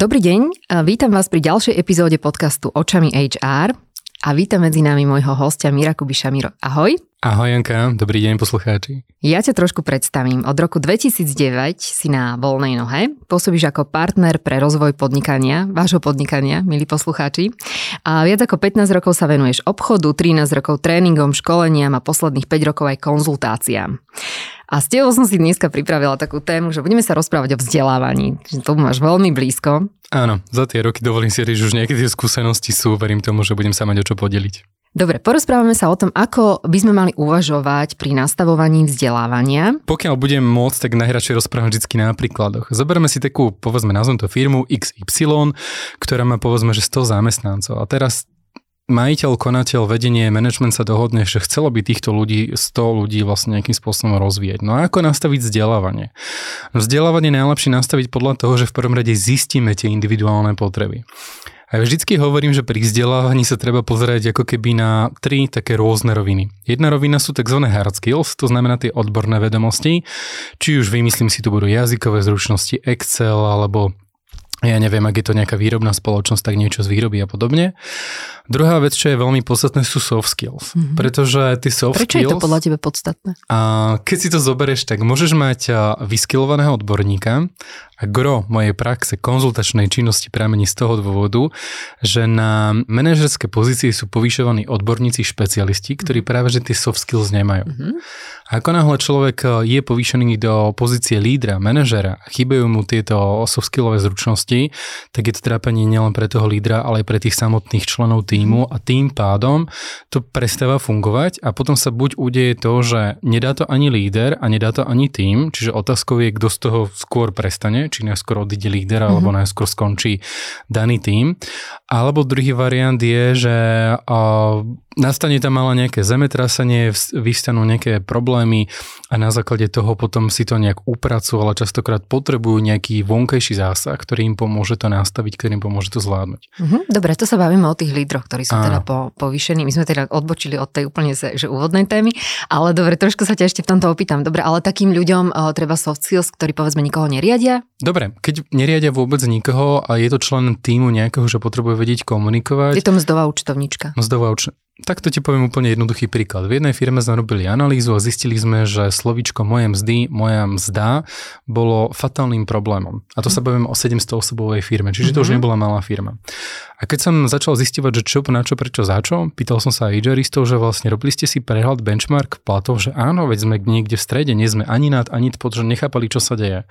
Dobrý deň, vítam vás pri ďalšej epizóde podcastu Očami HR a vítam medzi nami môjho hostia Mira Kubiša. Miro, ahoj. Ahoj Janka, dobrý deň poslucháči. Ja ťa trošku predstavím. Od roku 2009 si na voľnej nohe, pôsobíš ako partner pre rozvoj podnikania, vášho podnikania, milí poslucháči. A viac ako 15 rokov sa venuješ obchodu, 13 rokov tréningom, školeniam a posledných 5 rokov aj konzultáciám. A s tebou som si dneska pripravila takú tému, že budeme sa rozprávať o vzdelávaní. Že to máš veľmi blízko. Áno, za tie roky dovolím si že už nejaké tie skúsenosti sú, verím tomu, že budem sa mať o čo podeliť. Dobre, porozprávame sa o tom, ako by sme mali uvažovať pri nastavovaní vzdelávania. Pokiaľ budem môcť, tak najradšej rozprávať vždy na príkladoch. Zoberme si takú, povedzme, nazvem to firmu XY, ktorá má povedzme, že 100 zamestnancov. A teraz majiteľ, konateľ, vedenie, management sa dohodne, že chcelo by týchto ľudí, 100 ľudí vlastne nejakým spôsobom rozvíjať. No a ako nastaviť vzdelávanie? Vzdelávanie najlepšie nastaviť podľa toho, že v prvom rade zistíme tie individuálne potreby. A ja vždycky hovorím, že pri vzdelávaní sa treba pozerať ako keby na tri také rôzne roviny. Jedna rovina sú tzv. hard skills, to znamená tie odborné vedomosti, či už vymyslím si tu budú jazykové zručnosti, Excel alebo ja neviem, ak je to nejaká výrobná spoločnosť, tak niečo z výroby a podobne. Druhá vec, čo je veľmi podstatné, sú soft skills. Mm-hmm. Pretože tie soft Prečo skills... Prečo je to podľa teba podstatné? A keď si to zoberieš, tak môžeš mať vyskilovaného odborníka a gro mojej praxe konzultačnej činnosti pramení z toho dôvodu, že na manažerské pozície sú povyšovaní odborníci, špecialisti, ktorí práve že tie soft skills nemajú. Mm-hmm. A ako náhle človek je povýšený do pozície lídra, manažera chýbajú mu tieto soft skillové zručnosti, tak je to trápenie nielen pre toho lídra, ale aj pre tých samotných členov týmu a tým pádom to prestáva fungovať a potom sa buď udeje to, že nedá to ani líder a nedá to ani tým, čiže otázkou je, kto z toho skôr prestane, či najskôr odíde líder mm-hmm. alebo najskôr skončí daný tým. Alebo druhý variant je, že uh, nastane tam ale nejaké zemetrasenie, vystanú nejaké problémy a na základe toho potom si to nejak upracujú, ale častokrát potrebujú nejaký vonkajší zásah, ktorý im pomôže to nastaviť, ktorý im pomôže to zvládnuť. Mm-hmm, dobre, to sa bavíme o tých lídroch, ktorí sú Áno. teda po, povýšení. My sme teda odbočili od tej úplne že úvodnej témy, ale dobre, trošku sa ťa ešte v tomto opýtam. Dobre, ale takým ľuďom uh, treba soft skills, ktorí povedzme nikoho neriadia? Dobre, keď neriadia vôbec nikoho a je to člen týmu nejakého, že potrebuje vedieť komunikovať. Je to mzdová účtovníčka. Mzdová účtovníčka tak to ti poviem úplne jednoduchý príklad. V jednej firme sme robili analýzu a zistili sme, že slovičko moje mzdy, moja mzda bolo fatálnym problémom. A to sa bavím o 700 osobovej firme, čiže to už mhm. nebola malá firma. A keď som začal zistovať, že čo, na čo, prečo, za čo, pýtal som sa HRistov, že vlastne robili ste si prehľad benchmark platov, že áno, veď sme niekde v strede, nie sme ani nad, ani pod, že nechápali, čo sa deje.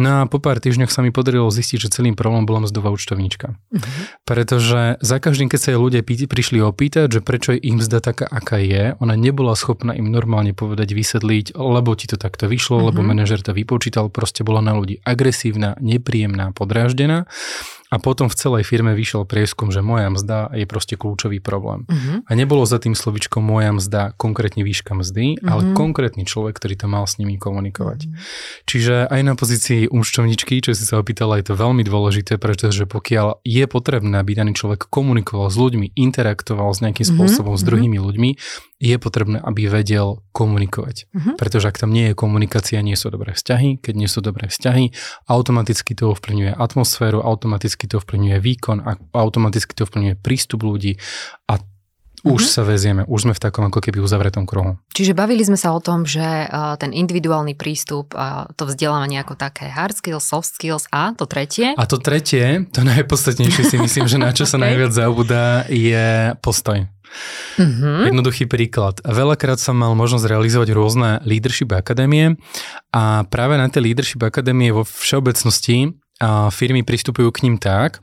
No a po pár týždňoch sa mi podarilo zistiť, že celým problém bola mzdová účtovníčka. Uh-huh. Pretože za každým, keď sa jej ľudia prišli opýtať, že prečo je ich mzda taká, aká je, ona nebola schopná im normálne povedať, vysvetliť, lebo ti to takto vyšlo, uh-huh. lebo manažer to vypočítal, proste bola na ľudí agresívna, nepríjemná, podráždená a potom v celej firme vyšiel prieskum, že moja mzda je proste kľúčový problém. Uh-huh. A nebolo za tým slovičkom moja mzda konkrétne výška mzdy, uh-huh. ale mhm. konkrétny človek, ktorý to mal s nimi komunikovať. Uh-huh. Čiže aj na pozícii účtovničky, čo si sa opýtala, je to veľmi dôležité, pretože pokiaľ je potrebné, aby daný človek komunikoval s ľuďmi, interaktoval s nejakým spôsobom uh-huh. s druhými ľuďmi, je potrebné, aby vedel komunikovať. Uh-huh. Pretože ak tam nie je komunikácia, nie sú dobré vzťahy. Keď nie sú dobré vzťahy, automaticky to ovplyvňuje atmosféru, automaticky to ovplyvňuje výkon, automaticky to ovplyvňuje prístup ľudí a už uh-huh. sa vezieme, už sme v takom ako keby uzavretom kruhu. Čiže bavili sme sa o tom, že uh, ten individuálny prístup, uh, to vzdelávanie ako také hard skills, soft skills a to tretie? A to tretie, to najpodstatnejšie si myslím, že na čo sa najviac zabudá, je postoj. Mm-hmm. Jednoduchý príklad. Veľakrát som mal možnosť realizovať rôzne leadership akadémie a práve na tie leadership akadémie vo všeobecnosti a firmy pristupujú k ním tak,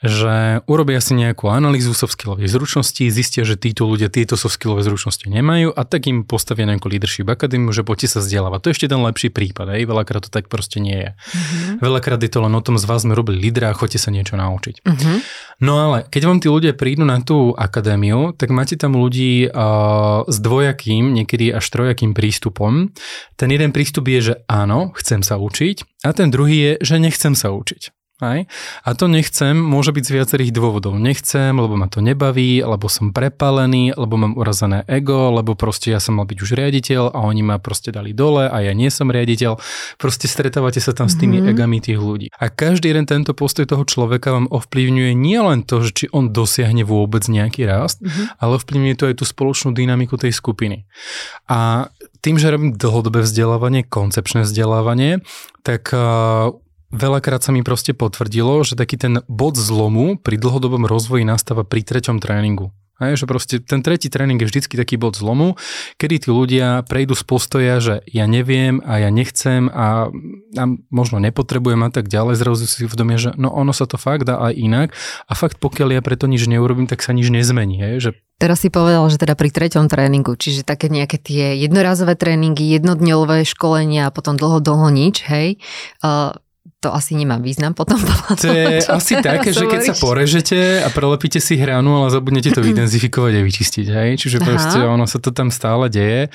že urobia si nejakú analýzu soft skillových zručností, zistia, že títo ľudia tieto soft skillové zručnosti nemajú a tak im postavia nejakú leadership akadémiu, že poďte sa vzdelávať. To je ešte ten lepší prípad, aj veľakrát to tak proste nie je. Mm-hmm. Veľakrát je to len o tom, z vás sme robili lídra a choďte sa niečo naučiť. Mm-hmm. No ale keď vám tí ľudia prídu na tú akadémiu, tak máte tam ľudí uh, s dvojakým, niekedy až trojakým prístupom. Ten jeden prístup je, že áno, chcem sa učiť a ten druhý je, že nechcem sa učiť. Aj? A to nechcem, môže byť z viacerých dôvodov. Nechcem, lebo ma to nebaví, lebo som prepalený, lebo mám urazené ego, lebo proste ja som mal byť už riaditeľ a oni ma proste dali dole a ja nie som riaditeľ. Proste stretávate sa tam s tými mm-hmm. egami tých ľudí. A každý jeden tento postoj toho človeka vám ovplyvňuje nie len to, že či on dosiahne vôbec nejaký rast, mm-hmm. ale ovplyvňuje to aj tú spoločnú dynamiku tej skupiny. A tým, že robím dlhodobé vzdelávanie, koncepčné vzdelávanie, tak Veľakrát sa mi proste potvrdilo, že taký ten bod zlomu pri dlhodobom rozvoji nastáva pri treťom tréningu. Hej, že proste ten tretí tréning je vždycky taký bod zlomu, kedy tí ľudia prejdú z postoja, že ja neviem a ja nechcem a, a možno nepotrebujem a tak ďalej, zrazu si uvedomia, že no ono sa to fakt dá aj inak a fakt pokiaľ ja preto nič neurobím, tak sa nič nezmení. Hej, že Teraz si povedal, že teda pri treťom tréningu, čiže také nejaké tie jednorazové tréningy, jednodňové školenia a potom dlho, dlho nič, hej. Uh, to asi nemá význam potom. To je asi také, že keď sa porežete a prelepíte si hranu, ale zabudnete to vydenzifikovať a vyčistiť, hej? Čiže proste ono sa to tam stále deje.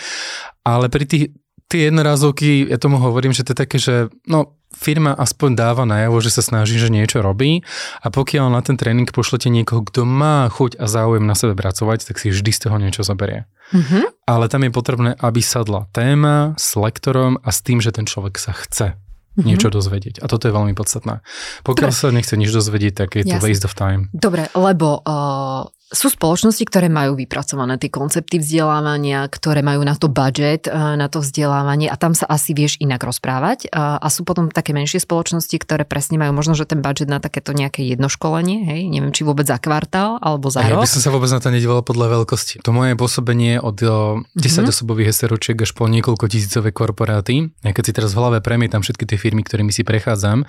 Ale pri tých, tie jednorazovky, ja tomu hovorím, že to je také, že no, firma aspoň dáva najavo, že sa snaží, že niečo robí a pokiaľ na ten tréning pošlete niekoho, kto má chuť a záujem na sebe pracovať, tak si vždy z toho niečo zoberie. Mm-hmm. Ale tam je potrebné, aby sadla téma s lektorom a s tým, že ten človek sa chce mm-hmm. niečo dozvedieť. A toto je veľmi podstatné. Pokiaľ Dobre. sa nechce nič dozvedieť, tak je to Jasne. waste of time. Dobre, lebo uh, sú spoločnosti, ktoré majú vypracované tie koncepty vzdelávania, ktoré majú na to budget, eh, na to vzdelávanie a tam sa asi vieš inak rozprávať. A sú potom také menšie spoločnosti, ktoré presne majú možno, že ten budget na takéto nejaké jedno školenie, hej, neviem, či vôbec za kvartál alebo za rok. Ja by som sa vôbec na to nedíval podľa veľkosti. To moje pôsobenie od 10 mm-hmm. osobových SROčiek až po niekoľko tisícové korporáty. Ja keď si teraz v hlave premietam všetky tie firmy, ktorými si prechádzam,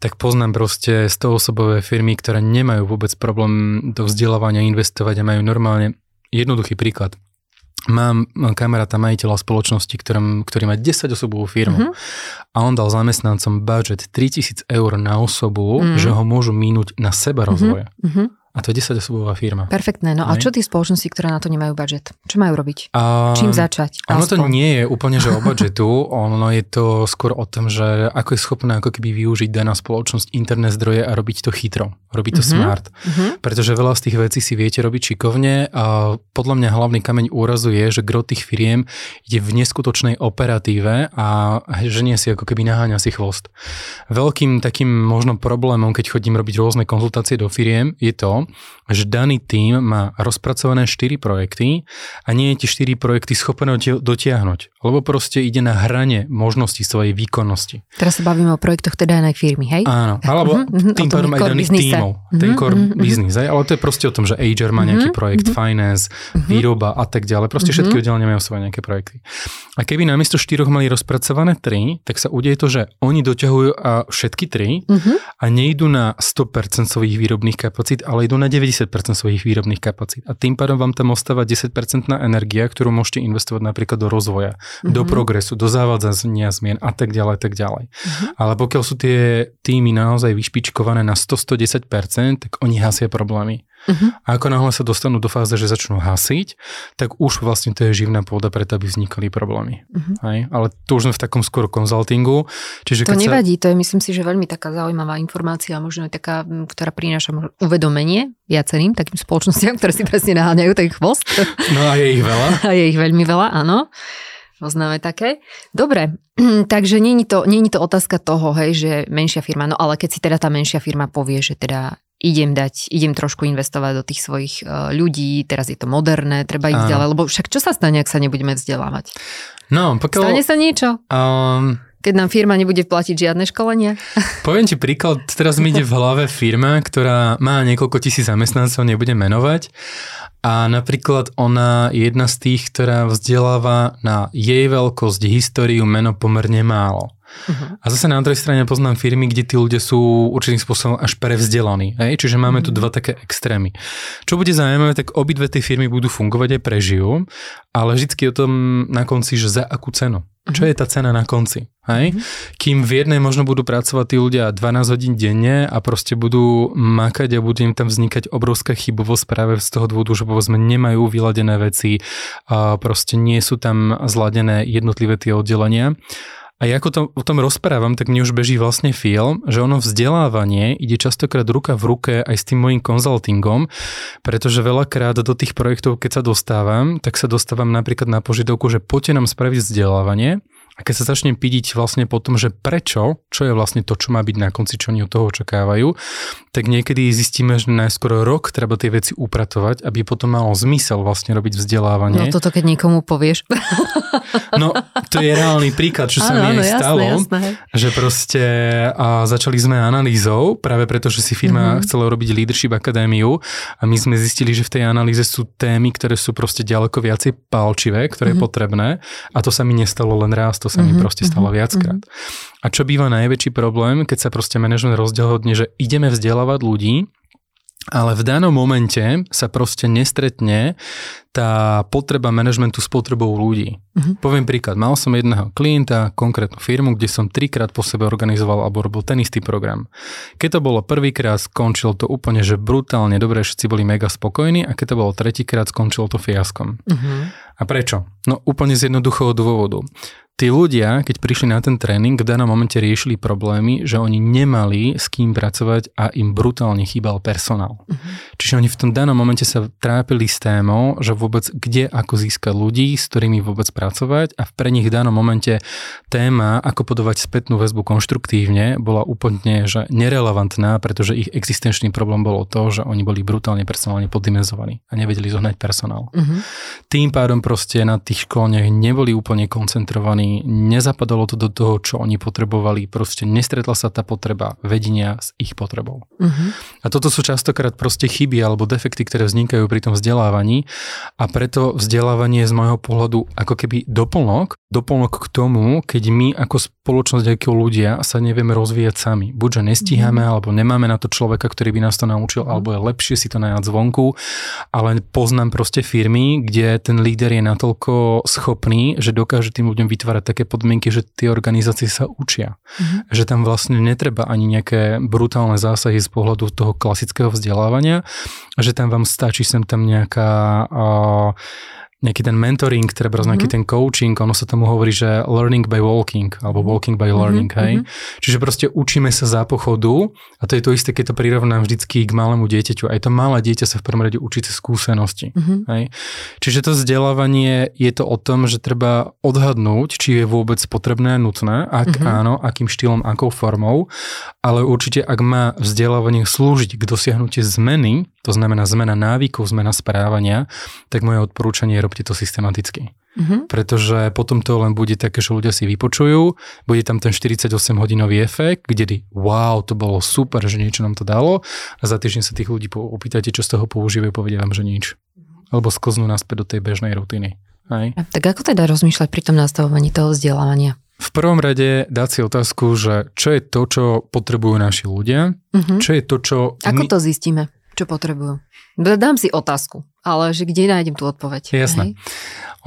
tak poznám proste 100 osobové firmy, ktoré nemajú vôbec problém do vzdelávania investovať a majú normálne jednoduchý príklad. Mám kamaráta majiteľa spoločnosti, ktorým, ktorý má 10 osobovú firmu mm-hmm. a on dal zamestnancom budget 3000 eur na osobu, mm-hmm. že ho môžu minúť na seba rozvoje. Mm-hmm. A to je 10 osobová firma. Perfektné. No a čo tí spoločnosti, ktoré na to nemajú budget? Čo majú robiť? A, Čím začať? Ono to nie je úplne, že o budžetu. ono je to skôr o tom, že ako je schopná ako keby využiť daná spoločnosť internet zdroje a robiť to chytro. Robiť to uh-huh. smart. Uh-huh. Pretože veľa z tých vecí si viete robiť šikovne a podľa mňa hlavný kameň úrazu je, že gro tých firiem ide v neskutočnej operatíve a ženie si ako keby naháňa si chvost. Veľkým takým možno problémom, keď chodím robiť rôzne konzultácie do firiem, je to, že daný tým má rozpracované 4 projekty a nie je tie 4 projekty schopné dotiahnuť, lebo proste ide na hrane možnosti svojej výkonnosti. Teraz sa bavíme o projektoch teda aj firmy, hej? Áno, alebo uh-huh, tým pádom aj daných tímov, uh-huh, ten core uh-huh, business, hej? ale to je proste o tom, že HR má nejaký projekt, uh-huh. finance, uh-huh. výroba a tak ďalej, proste uh-huh. všetky oddelenia majú svoje nejaké projekty. A keby namiesto štyroch mali rozpracované tri, tak sa udeje to, že oni doťahujú všetky tri uh-huh. a nejdú na 100% svojich výrobných kapacít, ale idú na 90% svojich výrobných kapacít. A tým pádom vám tam ostáva 10% energia, ktorú môžete investovať napríklad do rozvoja, mm-hmm. do progresu, do závádzania zmien a tak ďalej, tak ďalej. Mm-hmm. Ale pokiaľ sú tie týmy naozaj vyšpičkované na 100-110%, tak oni hasia problémy. Uh-huh. A ako náhle sa dostanú do fáze, že začnú hasiť, tak už vlastne to je živná pôda preto, aby vznikali problémy. Uh-huh. Hej? Ale to už sme v takom skôr konzultingu. Čiže to nevadí, sa... to je myslím si, že veľmi taká zaujímavá informácia, možno aj taká, ktorá prináša uvedomenie viacerým takým spoločnostiam, ktoré si presne naháňajú ten chvost. No a je ich veľa. A je ich veľmi veľa, áno. Poznáme také. Dobre, takže je to, je to otázka toho, hej, že menšia firma, no ale keď si teda tá menšia firma povie, že teda idem dať, idem trošku investovať do tých svojich uh, ľudí, teraz je to moderné, treba ísť ďalej, lebo však čo sa stane, ak sa nebudeme vzdelávať? No, pokiaľ... Stane sa niečo? Um, keď nám firma nebude platiť žiadne školenia? Poviem ti príklad, teraz mi ide v hlave firma, ktorá má niekoľko tisíc zamestnancov, nebudem menovať. A napríklad ona je jedna z tých, ktorá vzdeláva na jej veľkosť, históriu, meno pomerne málo. Uh-huh. A zase na druhej strane poznám firmy, kde tí ľudia sú určitým spôsobom až prevzdelaní. Hej? Čiže máme uh-huh. tu dva také extrémy. Čo bude zaujímavé, tak obidve tie firmy budú fungovať aj prežijú, ale vždycky o tom na konci, že za akú cenu. Čo mhm. je tá cena na konci? Hej? Kým v jednej možno budú pracovať tí ľudia 12 hodín denne a proste budú makať a budú im tam vznikať obrovská chybovosť práve z toho dôvodu, že povedzme nemajú vyladené veci, a proste nie sú tam zladené jednotlivé tie oddelenia A ja ako to, o tom rozprávam, tak mne už beží vlastne film, že ono vzdelávanie ide častokrát ruka v ruke aj s tým môjim konzultingom, pretože veľakrát do tých projektov, keď sa dostávam, tak sa dostávam napríklad na požiadavku, že poďte nám spraviť vzdelávanie a keď sa začnem pidiť vlastne po tom, že prečo, čo je vlastne to, čo má byť na konci, čo oni od toho očakávajú, tak niekedy zistíme, že najskôr rok treba tie veci upratovať, aby potom malo zmysel vlastne robiť vzdelávanie. No toto keď niekomu povieš. No, to je reálny príklad, čo sa mi aj stalo, jasné. že proste a začali sme analýzou, práve preto, že si firma mm-hmm. chcela robiť Leadership Akadémiu a my sme zistili, že v tej analýze sú témy, ktoré sú proste ďaleko viacej palčivé, ktoré mm-hmm. je mhm. potrebné a to sa mi nestalo len raz, to sa mi mm-hmm. proste stalo mhm, viackrát. Mm-hmm. A čo býva najväčší problém, keď sa proste manažment rozdielhodne, že ideme vzdelávať ľudí, ale v danom momente sa proste nestretne tá potreba manažmentu s potrebou ľudí. Uh-huh. Poviem príklad, mal som jedného klienta, konkrétnu firmu, kde som trikrát po sebe organizoval alebo robil ten istý program. Keď to bolo prvýkrát, skončilo to úplne, že brutálne dobre, všetci boli mega spokojní a keď to bolo tretíkrát, skončilo to fiaskom. Uh-huh. A prečo? No úplne z jednoduchého dôvodu tí ľudia, keď prišli na ten tréning, v danom momente riešili problémy, že oni nemali s kým pracovať a im brutálne chýbal personál. Uh-huh. Čiže oni v tom danom momente sa trápili s témou, že vôbec kde ako získať ľudí, s ktorými vôbec pracovať a pre nich v danom momente téma, ako podovať spätnú väzbu konštruktívne, bola úplne že nerelevantná, pretože ich existenčný problém bolo to, že oni boli brutálne personálne poddimenzovaní a nevedeli zohnať personál. Uh-huh. Tým pádom proste na tých školniach neboli úplne koncentrovaní nezapadalo to do toho, čo oni potrebovali, proste nestretla sa tá potreba vedenia s ich potrebou. Uh-huh. A toto sú častokrát proste chyby alebo defekty, ktoré vznikajú pri tom vzdelávaní a preto vzdelávanie z môjho pohľadu ako keby doplnok, doplnok k tomu, keď my ako spoločnosť, ako ľudia sa nevieme rozvíjať sami. Buď, že nestíhame, uh-huh. alebo nemáme na to človeka, ktorý by nás to naučil, uh-huh. alebo je lepšie si to najať zvonku, ale poznám proste firmy, kde ten líder je natoľko schopný, že dokáže tým ľuďom vytvárať vytvárať také podmienky, že tie organizácie sa učia. Mm-hmm. Že tam vlastne netreba ani nejaké brutálne zásahy z pohľadu toho klasického vzdelávania, že tam vám stačí sem tam nejaká uh, nejaký ten mentoring, treba mm-hmm. nejaký ten coaching, ono sa tomu hovorí, že learning by walking, alebo walking by learning, mm-hmm. hej. Mm-hmm. Čiže proste učíme sa za pochodu a to je to isté, keď to prirovnám vždycky k malému dieťaťu. Aj to malé dieťa sa v prvom rade učí cez skúsenosti, mm-hmm. hej. Čiže to vzdelávanie je to o tom, že treba odhadnúť, či je vôbec potrebné, nutné, ak mm-hmm. áno, akým štýlom, akou formou, ale určite ak má vzdelávanie slúžiť k dosiahnutiu zmeny, to znamená zmena návykov, zmena správania, tak moje odporúčanie je robte to systematicky. Mm-hmm. Pretože potom to len bude také, že ľudia si vypočujú, bude tam ten 48 hodinový efekt, kde wow, to bolo super, že niečo nám to dalo a za týždeň sa tých ľudí opýtate, čo z toho používajú, povedia vám, že nič. Alebo sklznú naspäť do tej bežnej rutiny. Hej. Tak ako teda rozmýšľať pri tom nastavovaní toho vzdelávania? V prvom rade dať si otázku, že čo je to, čo potrebujú naši ľudia, mm-hmm. čo je to, čo... Ako my... to zistíme, čo potrebujú? Dám si otázku ale že kde nájdem tú odpoveď. Jasné. Hej?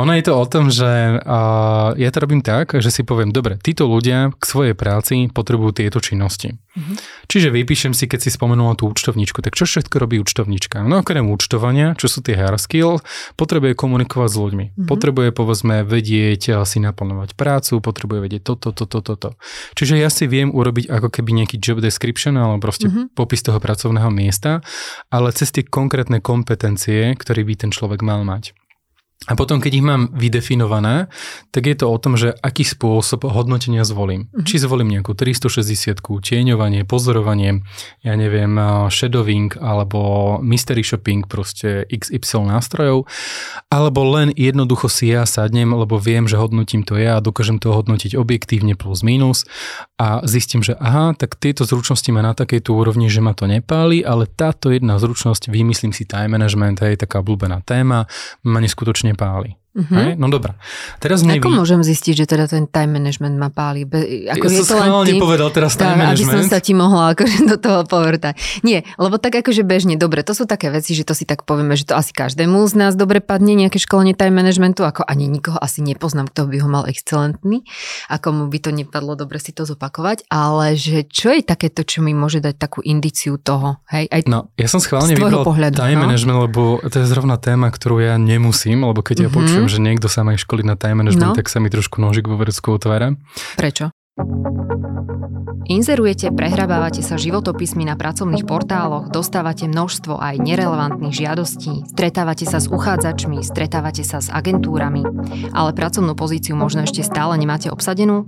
Ono je to o tom, že uh, ja to robím tak, že si poviem, dobre, títo ľudia k svojej práci potrebujú tieto činnosti. Uh-huh. Čiže vypíšem si, keď si spomenula tú účtovníčku, tak čo všetko robí účtovníčka? No okrem účtovania, čo sú tie hard skill, potrebuje komunikovať s ľuďmi. Uh-huh. Potrebuje, povedzme, vedieť si naplánovať prácu, potrebuje vedieť toto, toto, toto. Čiže ja si viem urobiť ako keby nejaký job description, alebo proste uh-huh. popis toho pracovného miesta, ale cez tie konkrétne kompetencie, ktorý by ten človek mal mať. A potom, keď ich mám vydefinované, tak je to o tom, že aký spôsob hodnotenia zvolím. Mm-hmm. Či zvolím nejakú 360, tieňovanie, pozorovanie, ja neviem, shadowing alebo mystery shopping, proste XY nástrojov, alebo len jednoducho si ja sadnem, lebo viem, že hodnotím to ja a dokážem to hodnotiť objektívne plus minus a zistím, že aha, tak tieto zručnosti má na takejto úrovni, že ma to nepáli, ale táto jedna zručnosť, vymyslím si time management, je taká obľúbená téma, ma neskutočne nepáli. Uh-huh. Hej? No dobré. Teraz mne Ako môžem zistiť, že teda ten time management ma páli? Be, ako ja je som tým, povedal teraz time tá, management. Aby som sa ti mohla akože do toho povrtať. Nie, lebo tak akože bežne, dobre, to sú také veci, že to si tak povieme, že to asi každému z nás dobre padne nejaké školenie time managementu, ako ani nikoho asi nepoznám, kto by ho mal excelentný, ako mu by to nepadlo dobre si to zopakovať, ale že čo je takéto, čo mi môže dať takú indiciu toho, hej? Aj no, ja som schválne vybral pohľadu, time no? management, lebo to je zrovna téma, ktorú ja nemusím, lebo keď uh-huh. ja mhm. počujem počujem, že niekto sa má školiť na time management, no. tak sa mi trošku nožik vo vrecku otvára. Prečo? Inzerujete, prehrabávate sa životopismi na pracovných portáloch, dostávate množstvo aj nerelevantných žiadostí, stretávate sa s uchádzačmi, stretávate sa s agentúrami, ale pracovnú pozíciu možno ešte stále nemáte obsadenú?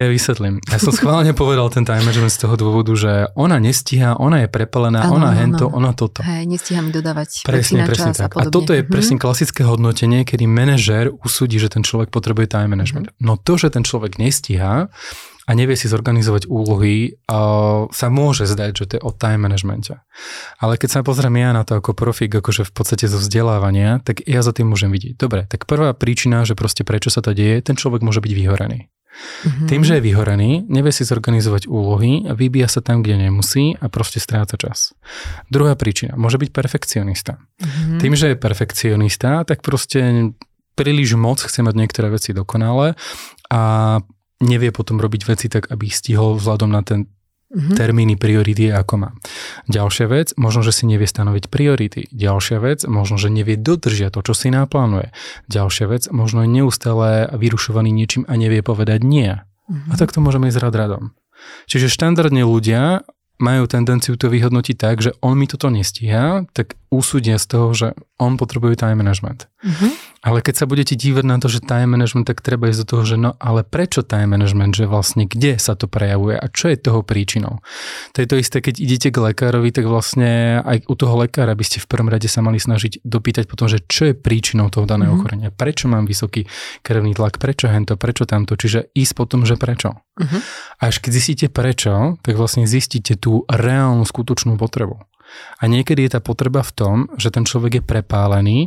Ja vysvetlím. Ja som schválne povedal ten time management z toho dôvodu, že ona nestíha, ona je prepalená, ano, ona hento, ano. ona toto. Hej, nestíha mi dodávať presne, presne tak. A, a toto je presne hmm. klasické hodnotenie, kedy manažer usúdi, že ten človek potrebuje time management. Hmm. No to, že ten človek nestíha a nevie si zorganizovať úlohy, uh, sa môže zdať, že to je o time managemente. Ale keď sa pozriem ja na to ako profík, akože v podstate zo vzdelávania, tak ja za tým môžem vidieť. Dobre, tak prvá príčina, že proste prečo sa to deje, ten človek môže byť vyhorený. Mm-hmm. Tým, že je vyhorený, nevie si zorganizovať úlohy, vybíja sa tam, kde nemusí a proste stráca čas. Druhá príčina, môže byť perfekcionista. Mm-hmm. Tým, že je perfekcionista, tak proste príliš moc chce mať niektoré veci dokonale a nevie potom robiť veci tak, aby ich stihol vzhľadom na ten mm-hmm. termíny priority ako má. Ďalšia vec, možno, že si nevie stanoviť priority. Ďalšia vec, možno, že nevie dodržiať to, čo si naplánuje. Ďalšia vec, možno je neustále vyrušovaný niečím a nevie povedať nie. Mm-hmm. A tak to môžeme ísť rad radom. Čiže štandardne ľudia majú tendenciu to vyhodnotiť tak, že on mi toto nestíha, tak úsudia z toho, že on potrebuje time management. Mm-hmm. Ale keď sa budete dívať na to, že time management, tak treba ísť do toho, že no ale prečo time management, že vlastne kde sa to prejavuje a čo je toho príčinou. To je to isté, keď idete k lekárovi, tak vlastne aj u toho lekára by ste v prvom rade sa mali snažiť dopýtať potom, že čo je príčinou toho daného mm-hmm. ochorenia. Prečo mám vysoký krvný tlak, prečo hento, prečo tamto, čiže ísť potom, že prečo. A až keď zistíte prečo, tak vlastne zistíte tú reálnu skutočnú potrebu. A niekedy je tá potreba v tom, že ten človek je prepálený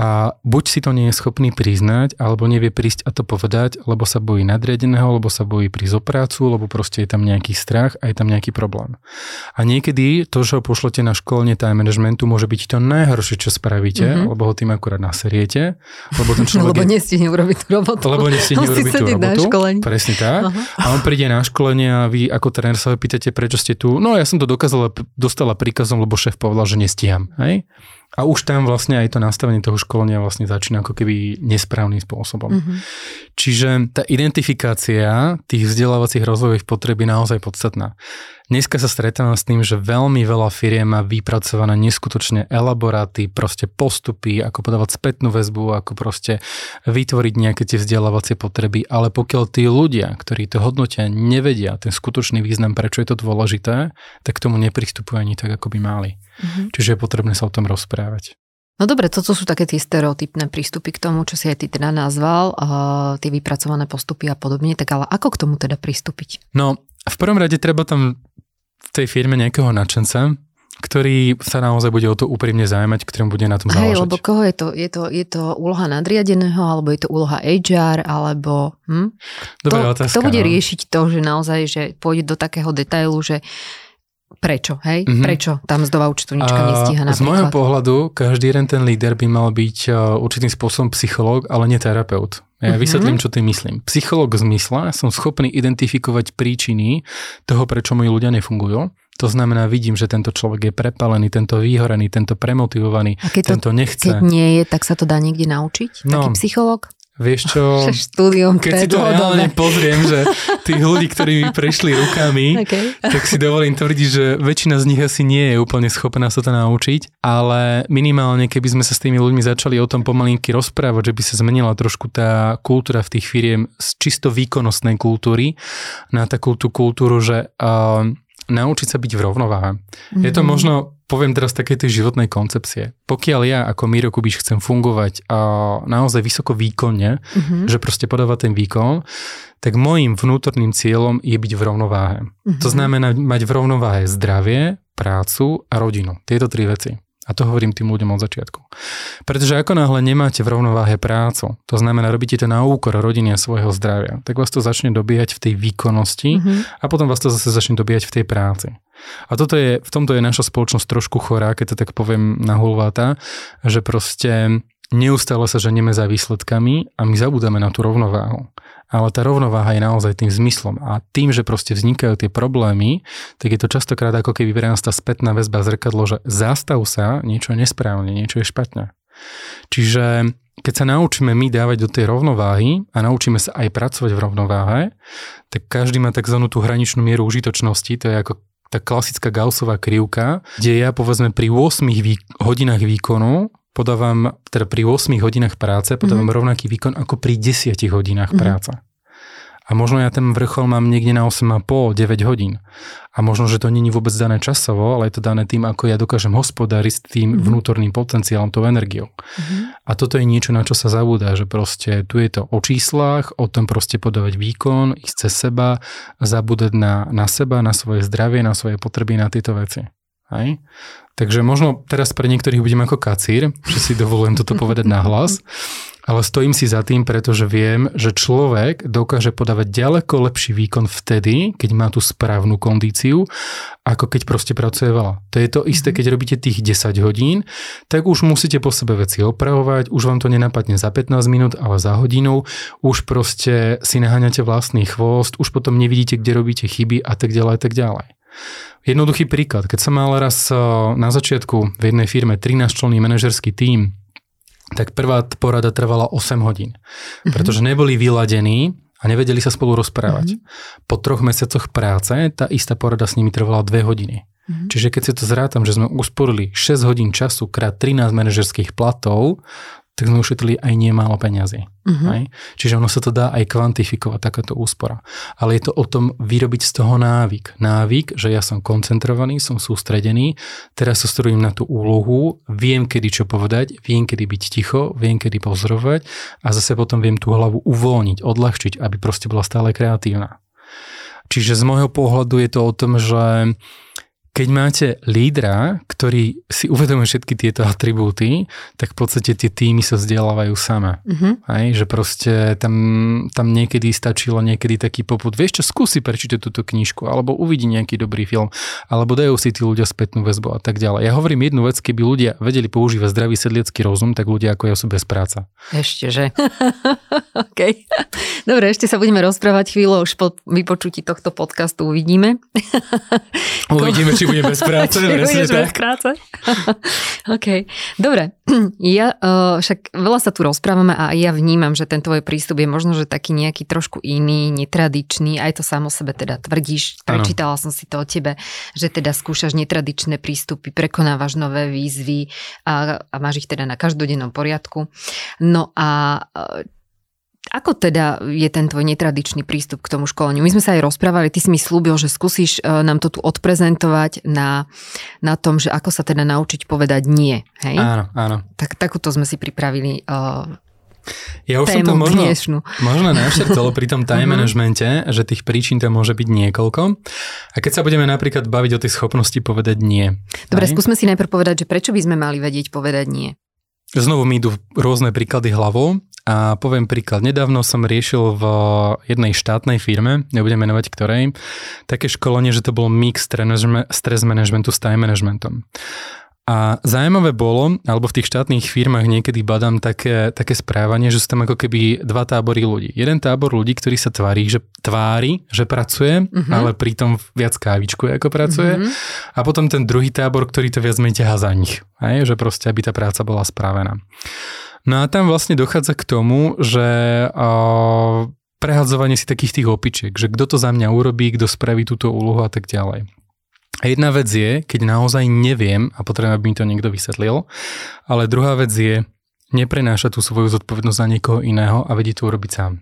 a buď si to nie je schopný priznať, alebo nevie prísť a to povedať, lebo sa bojí nadriadeného, lebo sa bojí prísť o prácu, lebo proste je tam nejaký strach a je tam nejaký problém. A niekedy to, že ho pošlete na školenie time managementu, môže byť to najhoršie, čo spravíte, mm-hmm. lebo ho tým akurát naseriete. Lebo ten človek lebo je... nestihne urobiť tú robotu. Lebo nestihne urobiť tú robotu. Presne tak. Uh-huh. A on príde na školenie a vy ako tréner sa pýtate, prečo ste tu. No ja som to dokázala, dostala príkazom, lebo šéf povedal, že nestíham. Hej? A už tam vlastne aj to nastavenie toho školenia vlastne začína ako keby nesprávnym spôsobom. Mm-hmm. Čiže tá identifikácia tých vzdelávacích rozvojových potreb je naozaj podstatná. Dneska sa stretávam s tým, že veľmi veľa firiem má vypracované neskutočne elaboráty, proste postupy, ako podávať spätnú väzbu, ako proste vytvoriť nejaké tie vzdelávacie potreby, ale pokiaľ tí ľudia, ktorí to hodnotia, nevedia ten skutočný význam, prečo je to dôležité, tak k tomu nepristupujú ani tak, ako by mali. Mm-hmm. Čiže je potrebné sa o tom rozprávať. No dobre, toto sú také tie stereotypné prístupy k tomu, čo si aj ty teda nazval, tie vypracované postupy a podobne, tak ale ako k tomu teda pristúpiť? No, v prvom rade treba tam tej firme nejakého nadšenca, ktorý sa naozaj bude o to úprimne zaujímať, ktorým bude na tom záležať. Hej, lebo koho je to? Je to, je to úloha nadriadeného, alebo je to úloha HR, alebo... Hm? Dobrá to, otázka, to bude no. riešiť to, že naozaj, že pôjde do takého detailu, že Prečo, hej? Mm-hmm. Prečo tá mzdová účtovníčka nestíha napríklad? Z môjho pohľadu, každý jeden ten líder by mal byť určitým spôsobom psychológ, ale nie terapeut. Ja vysvetlím, čo tým myslím. Psychológ v zmysle, som schopný identifikovať príčiny toho, prečo moji ľudia nefungujú. To znamená, vidím, že tento človek je prepalený, tento výhorený, tento premotivovaný, A keď to, tento nechce. Keď nie je, tak sa to dá niekde naučiť? No, Taký psychológ? Vieš čo, štúdium keď si to reálne pozriem, že tých ľudí, ktorí mi prešli rukami, okay. tak si dovolím tvrdiť, že väčšina z nich asi nie je úplne schopná sa to naučiť, ale minimálne keby sme sa s tými ľuďmi začali o tom pomalinky rozprávať, že by sa zmenila trošku tá kultúra v tých firiem z čisto výkonnostnej kultúry na takú tú kultúru, že uh, naučiť sa byť v rovnováhe. Mm-hmm. Je to mhm. možno, poviem teraz také tej životnej koncepcie. Pokiaľ ja ako Miro Kubiš chcem fungovať a naozaj vysoko výkonne, mm-hmm. že proste podávať ten výkon, tak môjim vnútorným cieľom je byť v rovnováhe. Mm-hmm. To znamená mať v rovnováhe zdravie, prácu a rodinu. Tieto tri veci. A to hovorím tým ľuďom od začiatku. Pretože ako náhle nemáte v rovnováhe prácu, to znamená, robíte to na úkor rodiny a svojho zdravia, tak vás to začne dobíjať v tej výkonnosti mm-hmm. a potom vás to zase začne dobíjať v tej práci. A toto je, v tomto je naša spoločnosť trošku chorá, keď to tak poviem na hulváta, že proste neustále sa ženeme za výsledkami a my zabudáme na tú rovnováhu. Ale tá rovnováha je naozaj tým zmyslom. A tým, že proste vznikajú tie problémy, tak je to častokrát ako keby pre nás tá spätná väzba zrkadlo, že zastav sa, niečo je nesprávne, niečo je špatne. Čiže keď sa naučíme my dávať do tej rovnováhy a naučíme sa aj pracovať v rovnováhe, tak každý má tzv. tú hraničnú mieru užitočnosti, to je ako tá klasická Gaussová krivka, kde ja povedzme pri 8 vý, hodinách výkonu podávam, teda pri 8 hodinách práce podávam mm-hmm. rovnaký výkon ako pri 10 hodinách mm-hmm. práce. A možno ja ten vrchol mám niekde na 8,5, 9 hodín. A možno, že to není vôbec dané časovo, ale je to dané tým, ako ja dokážem hospodáriť s tým mm-hmm. vnútorným potenciálom, tou energiou. Mm-hmm. A toto je niečo, na čo sa zabúda, že proste tu je to o číslach, o tom proste podávať výkon, ísť cez seba, zabúdať na, na seba, na svoje zdravie, na svoje potreby, na tieto veci. Hej? Takže možno teraz pre niektorých budem ako kacír, že si dovolujem toto povedať na hlas, ale stojím si za tým, pretože viem, že človek dokáže podávať ďaleko lepší výkon vtedy, keď má tú správnu kondíciu, ako keď proste pracuje veľa. To je to isté, mhm. keď robíte tých 10 hodín, tak už musíte po sebe veci opravovať, už vám to nenapadne za 15 minút, ale za hodinu, už proste si naháňate vlastný chvost, už potom nevidíte, kde robíte chyby a tak ďalej a tak ďalej. Jednoduchý príklad. Keď som mal raz eh, na začiatku v jednej firme 13 členný manažerský tím, tak prvá porada trvala 8 hodín, mm-hmm. pretože neboli vyladení a nevedeli sa spolu rozprávať. Mm-hmm. Po troch mesiacoch práce tá istá porada s nimi trvala 2 hodiny. Mm-hmm. Čiže keď si to zrátam, že sme usporili 6 hodín času krát 13 manažerských platov, tak sme ušetrili aj nemálo peňazí. Uh-huh. Aj? Čiže ono sa to dá aj kvantifikovať, takáto úspora. Ale je to o tom vyrobiť z toho návyk. Návyk, že ja som koncentrovaný, som sústredený, teraz sa strojím na tú úlohu, viem, kedy čo povedať, viem, kedy byť ticho, viem, kedy pozorovať a zase potom viem tú hlavu uvoľniť, odľahčiť, aby proste bola stále kreatívna. Čiže z môjho pohľadu je to o tom, že keď máte lídra, ktorý si uvedomuje všetky tieto atribúty, tak v podstate tie týmy sa vzdelávajú sama. Uh-huh. Aj, že proste tam, tam niekedy stačilo niekedy taký poput, vieš čo, skúsi prečítať túto knižku, alebo uvidí nejaký dobrý film, alebo dajú si tí ľudia spätnú väzbu a tak ďalej. Ja hovorím jednu vec, keby ľudia vedeli používať zdravý sedliecký rozum, tak ľudia ako ja sú bez práca. Ešte, že? OK. Dobre, ešte sa budeme rozprávať chvíľu, už po vypočutí tohto podcastu uvidíme. uvidíme, či budem bez práce. či budeš tak. bez práce. OK. Dobre. Ja uh, však veľa sa tu rozprávame a ja vnímam, že ten tvoj prístup je možno, že taký nejaký trošku iný, netradičný. Aj to samo sebe teda tvrdíš. Prečítala som si to o tebe, že teda skúšaš netradičné prístupy, prekonávaš nové výzvy a, a máš ich teda na každodennom poriadku. No a uh, ako teda je ten tvoj netradičný prístup k tomu školeniu? My sme sa aj rozprávali, ty si mi slúbil, že skúsiš e, nám to tu odprezentovať na, na tom, že ako sa teda naučiť povedať nie. Hej? Áno, áno. Tak, takúto sme si pripravili uh, ja už som to možno, možno našertol pri tom time mhm. managemente, že tých príčin tam môže byť niekoľko. A keď sa budeme napríklad baviť o tej schopnosti povedať nie. Dobre, aj? skúsme si najprv povedať, že prečo by sme mali vedieť povedať nie. Znovu mi idú rôzne príklady hlavou. A poviem príklad. Nedávno som riešil v jednej štátnej firme, nebudem menovať ktorej, také školenie, že to bol mix stres managementu s time managementom. A zaujímavé bolo, alebo v tých štátnych firmách niekedy badám také, také správanie, že sú tam ako keby dva tábory ľudí. Jeden tábor ľudí, ktorý sa tvári, že tvári, že pracuje, uh-huh. ale pritom viac kávičkuje, ako pracuje. Uh-huh. A potom ten druhý tábor, ktorý to viac menej ťahá za nich. Hej? Že proste, aby tá práca bola spravená. No a tam vlastne dochádza k tomu, že uh, prehadzovanie si takých tých opičiek, že kto to za mňa urobí, kto spraví túto úlohu a tak ďalej. A jedna vec je, keď naozaj neviem a potrebujem, aby mi to niekto vysvetlil, ale druhá vec je, neprenáša tú svoju zodpovednosť za niekoho iného a vedieť to urobiť sám.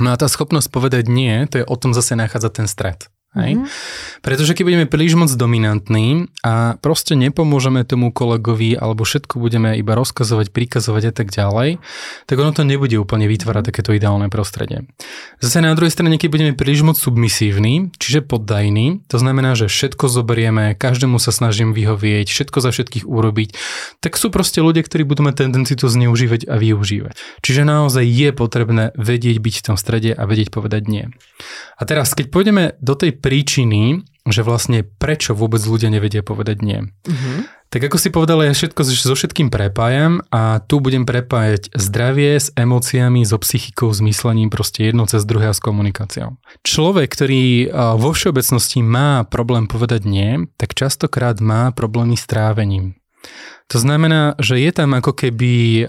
No a tá schopnosť povedať nie, to je o tom zase nachádzať ten stred. Hej? Mm-hmm. Pretože keď budeme príliš moc dominantní a proste nepomôžeme tomu kolegovi alebo všetko budeme iba rozkazovať, prikazovať a tak ďalej, tak ono to nebude úplne vytvárať takéto ideálne prostredie. Zase na druhej strane, keď budeme príliš moc submisívni, čiže poddajní, to znamená, že všetko zoberieme, každému sa snažím vyhovieť, všetko za všetkých urobiť, tak sú proste ľudia, ktorí budú mať tendenciu to zneužívať a využívať. Čiže naozaj je potrebné vedieť byť v tom strede a vedieť povedať nie. A teraz, keď pôjdeme do tej príčiny, že vlastne prečo vôbec ľudia nevedia povedať nie. Mm-hmm. Tak ako si povedala, ja všetko so všetkým prepájam a tu budem prepájať zdravie s emóciami, so psychikou, s myslením, proste jedno cez druhé a s komunikáciou. Človek, ktorý vo všeobecnosti má problém povedať nie, tak častokrát má problémy s trávením. To znamená, že je tam ako keby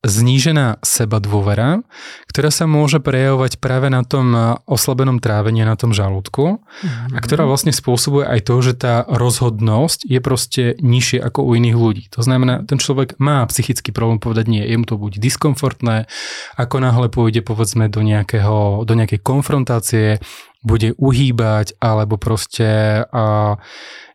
znížená seba dôvera, ktorá sa môže prejavovať práve na tom oslabenom trávení, na tom žalúdku mm-hmm. a ktorá vlastne spôsobuje aj to, že tá rozhodnosť je proste nižšie ako u iných ľudí. To znamená, ten človek má psychický problém povedať nie, je mu to buď diskomfortné, ako náhle pôjde povedzme do, nejakého, do nejakej konfrontácie, bude uhýbať alebo proste a,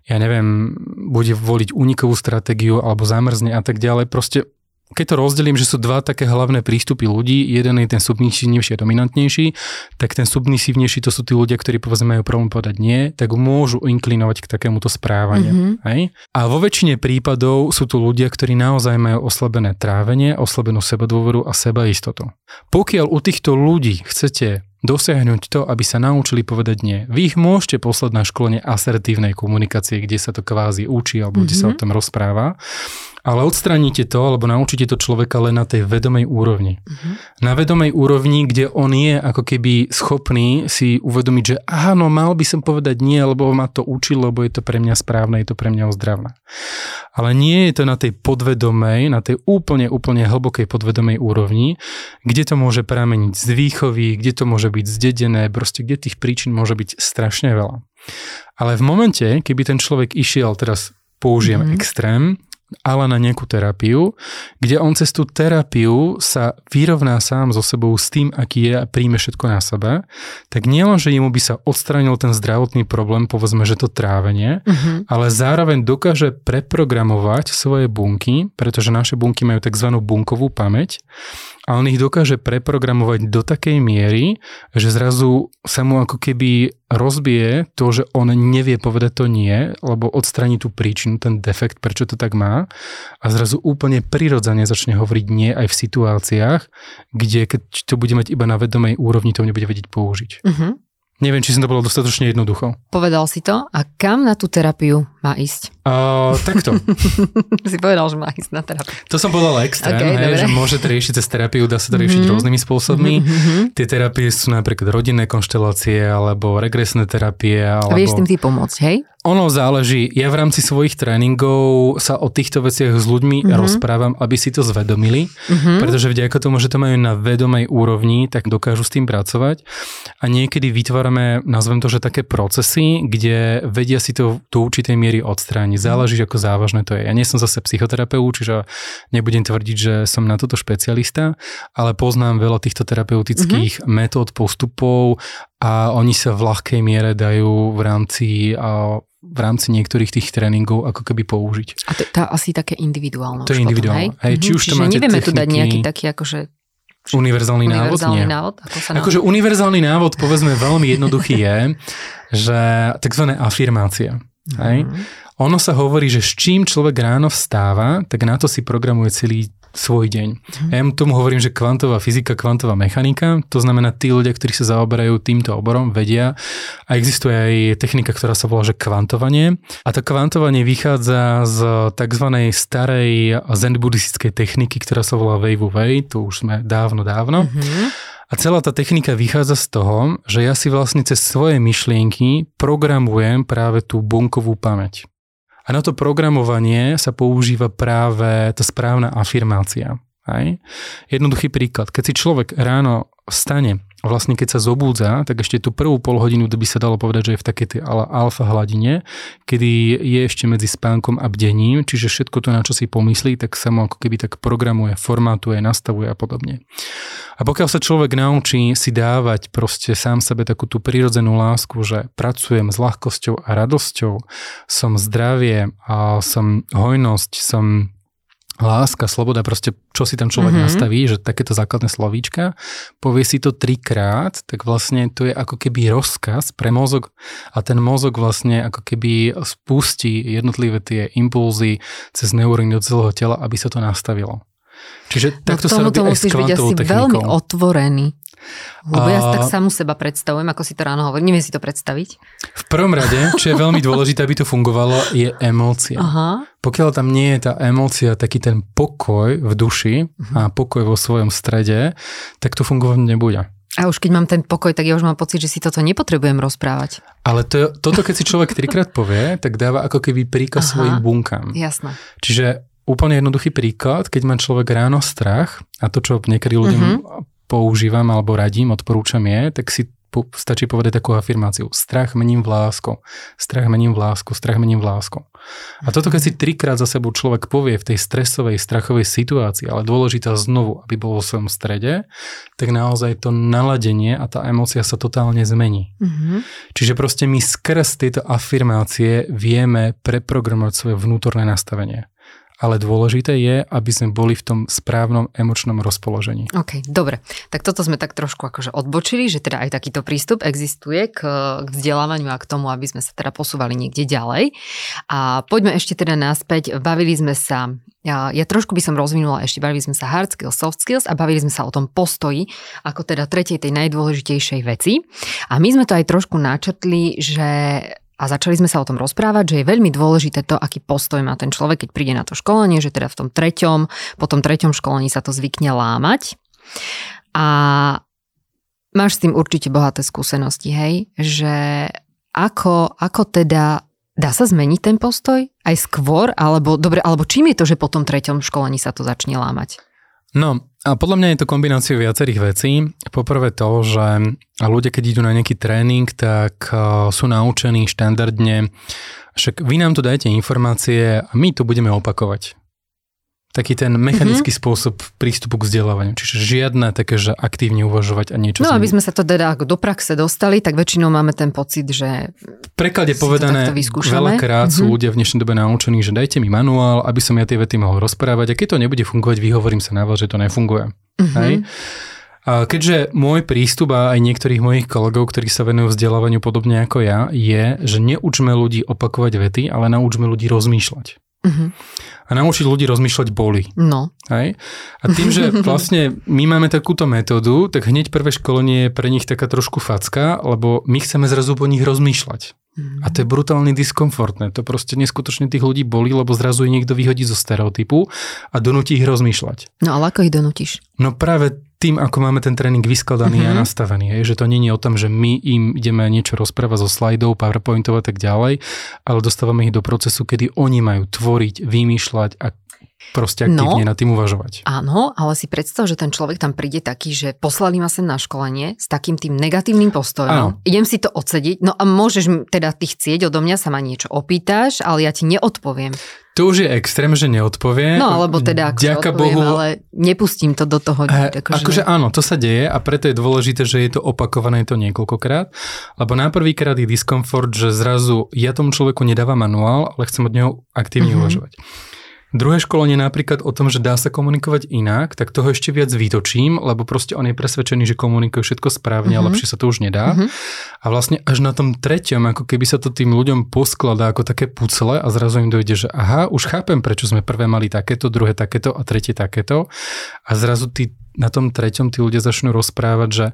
ja neviem, bude voliť únikovú stratégiu alebo zamrzne a tak ďalej. Proste keď to rozdelím, že sú dva také hlavné prístupy ľudí, jeden je ten submisívnejší a dominantnejší, tak ten submisívnejší to sú tí ľudia, ktorí povedzme majú problém povedať nie, tak môžu inklinovať k takémuto správaniu. Mm-hmm. Hej? A vo väčšine prípadov sú tu ľudia, ktorí naozaj majú oslabené trávenie, oslabenú sebadôveru a sebaistotu. Pokiaľ u týchto ľudí chcete dosiahnuť to, aby sa naučili povedať nie. Vy ich môžete poslať na školenie asertívnej komunikácie, kde sa to kvázi učí alebo mm-hmm. kde sa o mhm. tom rozpráva, ale odstraníte to alebo naučíte to človeka len na tej vedomej úrovni. Mm-hmm. Na vedomej úrovni, kde on je ako keby schopný si uvedomiť, že áno, mal by som povedať nie, lebo ma to učil, lebo je to pre mňa správne, je to pre mňa ozdravné. Ale nie je to na tej podvedomej, na tej úplne, úplne hlbokej podvedomej úrovni, kde to môže prameniť z výchovy, kde to môže byť zdedené, proste kde tých príčin môže byť strašne veľa. Ale v momente, keby ten človek išiel, teraz použijem mm-hmm. extrém, ale na nejakú terapiu, kde on cez tú terapiu sa vyrovná sám so sebou s tým, aký je a príjme všetko na sebe, tak nielen, že jemu by sa odstránil ten zdravotný problém, povedzme, že to trávenie, uh-huh. ale zároveň dokáže preprogramovať svoje bunky, pretože naše bunky majú tzv. bunkovú pamäť a on ich dokáže preprogramovať do takej miery, že zrazu sa mu ako keby rozbije to, že on nevie povedať to nie, lebo odstraní tú príčinu, ten defekt, prečo to tak má a zrazu úplne prirodzene začne hovoriť nie aj v situáciách, kde keď to bude mať iba na vedomej úrovni, to nebude vedieť použiť. Uh-huh. Neviem, či som to bolo dostatočne jednoducho. Povedal si to a kam na tú terapiu má ísť? Uh, takto. si povedal, že má ísť na terapiu. To som povedal extrém, okay, hej, že môžete riešiť cez terapiu, dá sa to riešiť mm-hmm. rôznymi spôsobmi. Mm-hmm. Tie terapie sú napríklad rodinné konštelácie alebo regresné terapie. Alebo... A vieš tým ty pomôcť, hej? Ono záleží. Ja v rámci svojich tréningov sa o týchto veciach s ľuďmi mm-hmm. rozprávam, aby si to zvedomili, mm-hmm. pretože vďaka tomu, že to majú na vedomej úrovni, tak dokážu s tým pracovať. A niekedy vytvárame, nazvem to, že také procesy, kde vedia si to do určitej miery odstrániť. Mhm. Záleží, ako závažné to je. Ja nie som zase psychoterapeut, čiže nebudem tvrdiť, že som na toto špecialista, ale poznám veľa týchto terapeutických mm-hmm. metód, postupov a oni sa v ľahkej miere dajú v rámci v rámci niektorých tých tréningov ako keby použiť. A to, to asi také individuálne. To je individuálne. Potom, hej? Hej, či už to máte nevieme techniky, tu dať nejaký taký akože Univerzálny, univerzálny návod? návod? Ako sa akože univerzálny návod, povedzme, veľmi jednoduchý je, že tzv. afirmácia. Mm-hmm. Hej? Ono sa hovorí, že s čím človek ráno vstáva, tak na to si programuje celý svoj deň. Mm. Ja tomu hovorím, že kvantová fyzika, kvantová mechanika, to znamená tí ľudia, ktorí sa zaoberajú týmto oborom, vedia a existuje aj technika, ktorá sa volá, že kvantovanie a to kvantovanie vychádza z tzv. starej zen buddhistickej techniky, ktorá sa volá Wave Way, to už sme dávno, dávno. Mm-hmm. A celá tá technika vychádza z toho, že ja si vlastne cez svoje myšlienky programujem práve tú bunkovú pamäť. A na to programovanie sa používa práve tá správna afirmácia. Hej? Jednoduchý príklad. Keď si človek ráno vstane vlastne keď sa zobúdza, tak ešte tú prvú pol hodinu by sa dalo povedať, že je v takej tej alfa hladine, kedy je ešte medzi spánkom a bdením, čiže všetko to, na čo si pomyslí, tak sa mu ako keby tak programuje, formatuje, nastavuje a podobne. A pokiaľ sa človek naučí si dávať proste sám sebe takú tú prirodzenú lásku, že pracujem s ľahkosťou a radosťou, som zdravie, a som hojnosť, som láska, sloboda, proste čo si tam človek mm-hmm. nastaví, že takéto základné slovíčka, povie si to trikrát, tak vlastne to je ako keby rozkaz pre mozog a ten mozog vlastne ako keby spustí jednotlivé tie impulzy cez neuróny do celého tela, aby sa to nastavilo. Čiže no takto sa robí aj s byť asi technikou. veľmi otvorený. Lebo ja tak samu seba predstavujem, ako si to ráno hovorím. Neviem si to predstaviť. V prvom rade, čo je veľmi dôležité, aby to fungovalo, je emócia. Aha. Pokiaľ tam nie je tá emócia, taký ten pokoj v duši uh-huh. a pokoj vo svojom strede, tak to fungovať nebude. A už keď mám ten pokoj, tak ja už mám pocit, že si toto nepotrebujem rozprávať. Ale to, toto, keď si človek trikrát povie, tak dáva ako keby príkaz Aha, svojim bunkám. Jasné. Čiže úplne jednoduchý príklad, keď má človek ráno strach, a to, čo niekedy ľuďom uh-huh používam alebo radím, odporúčam je, tak si po, stačí povedať takú afirmáciu. Strach mením v lásku. Strach mením v lásku. Strach mením v lásku. A toto keď si trikrát za sebou človek povie v tej stresovej, strachovej situácii, ale dôležitá znovu, aby bol vo svojom strede, tak naozaj to naladenie a tá emócia sa totálne zmení. Mm-hmm. Čiže proste my skrz tieto afirmácie vieme preprogramovať svoje vnútorné nastavenie ale dôležité je, aby sme boli v tom správnom emočnom rozpoložení. OK, dobre. Tak toto sme tak trošku akože odbočili, že teda aj takýto prístup existuje k, k vzdelávaniu a k tomu, aby sme sa teda posúvali niekde ďalej. A poďme ešte teda naspäť. Bavili sme sa ja, ja trošku by som rozvinula ešte, bavili sme sa hard skills, soft skills a bavili sme sa o tom postoji, ako teda tretej tej najdôležitejšej veci. A my sme to aj trošku načrtli, že a začali sme sa o tom rozprávať, že je veľmi dôležité to, aký postoj má ten človek, keď príde na to školenie, že teda v tom treťom, po tom treťom školení sa to zvykne lámať. A máš s tým určite bohaté skúsenosti, hej, že ako, ako teda dá sa zmeniť ten postoj aj skôr, alebo dobre, alebo čím je to, že po tom treťom školení sa to začne lámať? No, a podľa mňa je to kombinácia viacerých vecí. Poprvé to, že ľudia, keď idú na nejaký tréning, tak sú naučení štandardne, však vy nám tu dajte informácie a my to budeme opakovať taký ten mechanický mm-hmm. spôsob prístupu k vzdelávaniu. Čiže žiadne také, že aktívne uvažovať a niečo. No, aby sme sa to teda do praxe dostali, tak väčšinou máme ten pocit, že... V preklade povedané, veľakrát mm-hmm. sú mhm. ľudia v dnešnej dobe naučení, že dajte mi manuál, aby som ja tie vety mohol rozprávať a keď to nebude fungovať, vyhovorím sa na vás, že to nefunguje. Mm-hmm. Hej? A keďže môj prístup a aj niektorých mojich kolegov, ktorí sa venujú vzdelávaniu podobne ako ja, je, že neučme ľudí opakovať vety, ale naučme ľudí rozmýšľať. Uh-huh. A naučiť ľudí rozmýšľať boli. No. Hej? A tým, že vlastne my máme takúto metódu, tak hneď prvé školenie je pre nich taká trošku facka, lebo my chceme zrazu po nich rozmýšľať. A to je brutálne diskomfortné. To proste neskutočne tých ľudí boli, lebo zrazu ich niekto vyhodí zo stereotypu a donúti ich rozmýšľať. No ale ako ich donútiš? No práve tým, ako máme ten tréning vyskladaný uh-huh. a mhm. nastavený. Je, že to nie je o tom, že my im ideme niečo rozprávať zo slajdov, powerpointov a tak ďalej, ale dostávame ich do procesu, kedy oni majú tvoriť, vymýšľať a proste aktívne no, na tým uvažovať. Áno, ale si predstav, že ten človek tam príde taký, že poslali ma sem na školenie s takým tým negatívnym postojom. Áno. Idem si to odsediť, no a môžeš teda ty chcieť odo mňa sa ma niečo opýtaš, ale ja ti neodpoviem. To už je extrém, že neodpovie. No, alebo teda akože Ďaká odpoviem, Bohu, ale nepustím to do toho. E, akože... akože áno, to sa deje a preto je dôležité, že je to opakované to niekoľkokrát, lebo na prvýkrát je diskomfort, že zrazu ja tomu človeku nedávam manuál, ale chcem od neho aktívne mm-hmm. uvažovať. Druhé školenie napríklad o tom, že dá sa komunikovať inak, tak toho ešte viac vytočím, lebo proste on je presvedčený, že komunikuje všetko správne, mm-hmm. ale lepšie sa to už nedá. Mm-hmm. A vlastne až na tom treťom, ako keby sa to tým ľuďom poskladá ako také pucle a zrazu im dojde, že aha, už chápem, prečo sme prvé mali takéto, druhé takéto a tretie takéto. A zrazu tí na tom treťom tí ľudia začnú rozprávať, že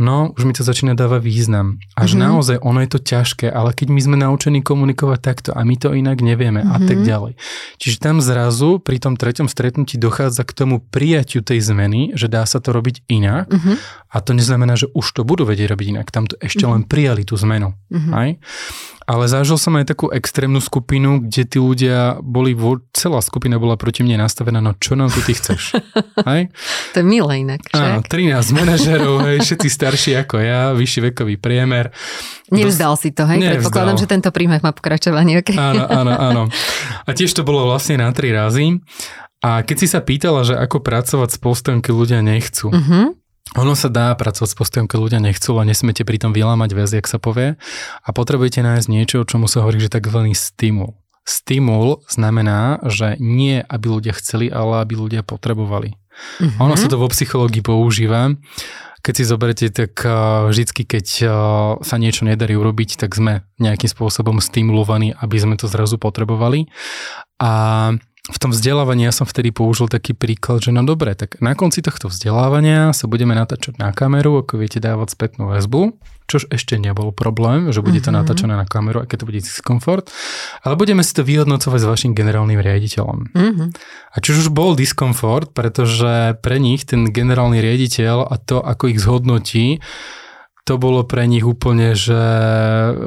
no, už mi to začína dávať význam. A že mm-hmm. naozaj ono je to ťažké, ale keď my sme naučení komunikovať takto a my to inak nevieme mm-hmm. a tak mhm. ďalej. Čiže tam zrazu pri tom treťom stretnutí dochádza k tomu prijaťu tej zmeny, že dá sa to robiť inak mm-hmm. a to neznamená, že už to budú vedieť robiť inak. Tam to ešte mm-hmm. len prijali tú zmenu. Mm-hmm. Aj? Ale zažil som aj takú extrémnu skupinu, kde tí ľudia boli, celá skupina bola proti mne nastavená, no čo nám tu ty chceš? hej? To je milé inak, Áno, 13 manažerov, hej, všetci starší ako ja, vyšší vekový priemer. Nevzdal si to, hej? Nevzdal. Predpokladám, že tento príjmech má pokračovanie. Okay? Áno, áno, áno. A tiež to bolo vlastne na tri razy. A keď si sa pýtala, že ako pracovať s postojom, keď ľudia nechcú, uh-huh. Ono sa dá pracovať s postojom, keď ľudia nechcú, ale nesmiete pri tom vylámať väz, jak sa povie. A potrebujete nájsť niečo, čomu sa hovorí, že takzvaný stimul. Stimul znamená, že nie aby ľudia chceli, ale aby ľudia potrebovali. Mm-hmm. Ono sa to vo psychológii používa. Keď si zoberete, tak vždycky, keď sa niečo nedarí urobiť, tak sme nejakým spôsobom stimulovaní, aby sme to zrazu potrebovali. A v tom vzdelávaní ja som vtedy použil taký príklad, že no dobre, tak na konci tohto vzdelávania sa budeme natáčať na kameru, ako viete dávať spätnú väzbu, čož ešte nebol problém, že bude to mm-hmm. natáčané na kameru, aké to bude diskomfort, ale budeme si to vyhodnocovať s vašim generálnym riaditeľom. Mm-hmm. A čož už bol diskomfort, pretože pre nich ten generálny riaditeľ a to, ako ich zhodnotí, to bolo pre nich úplne, že,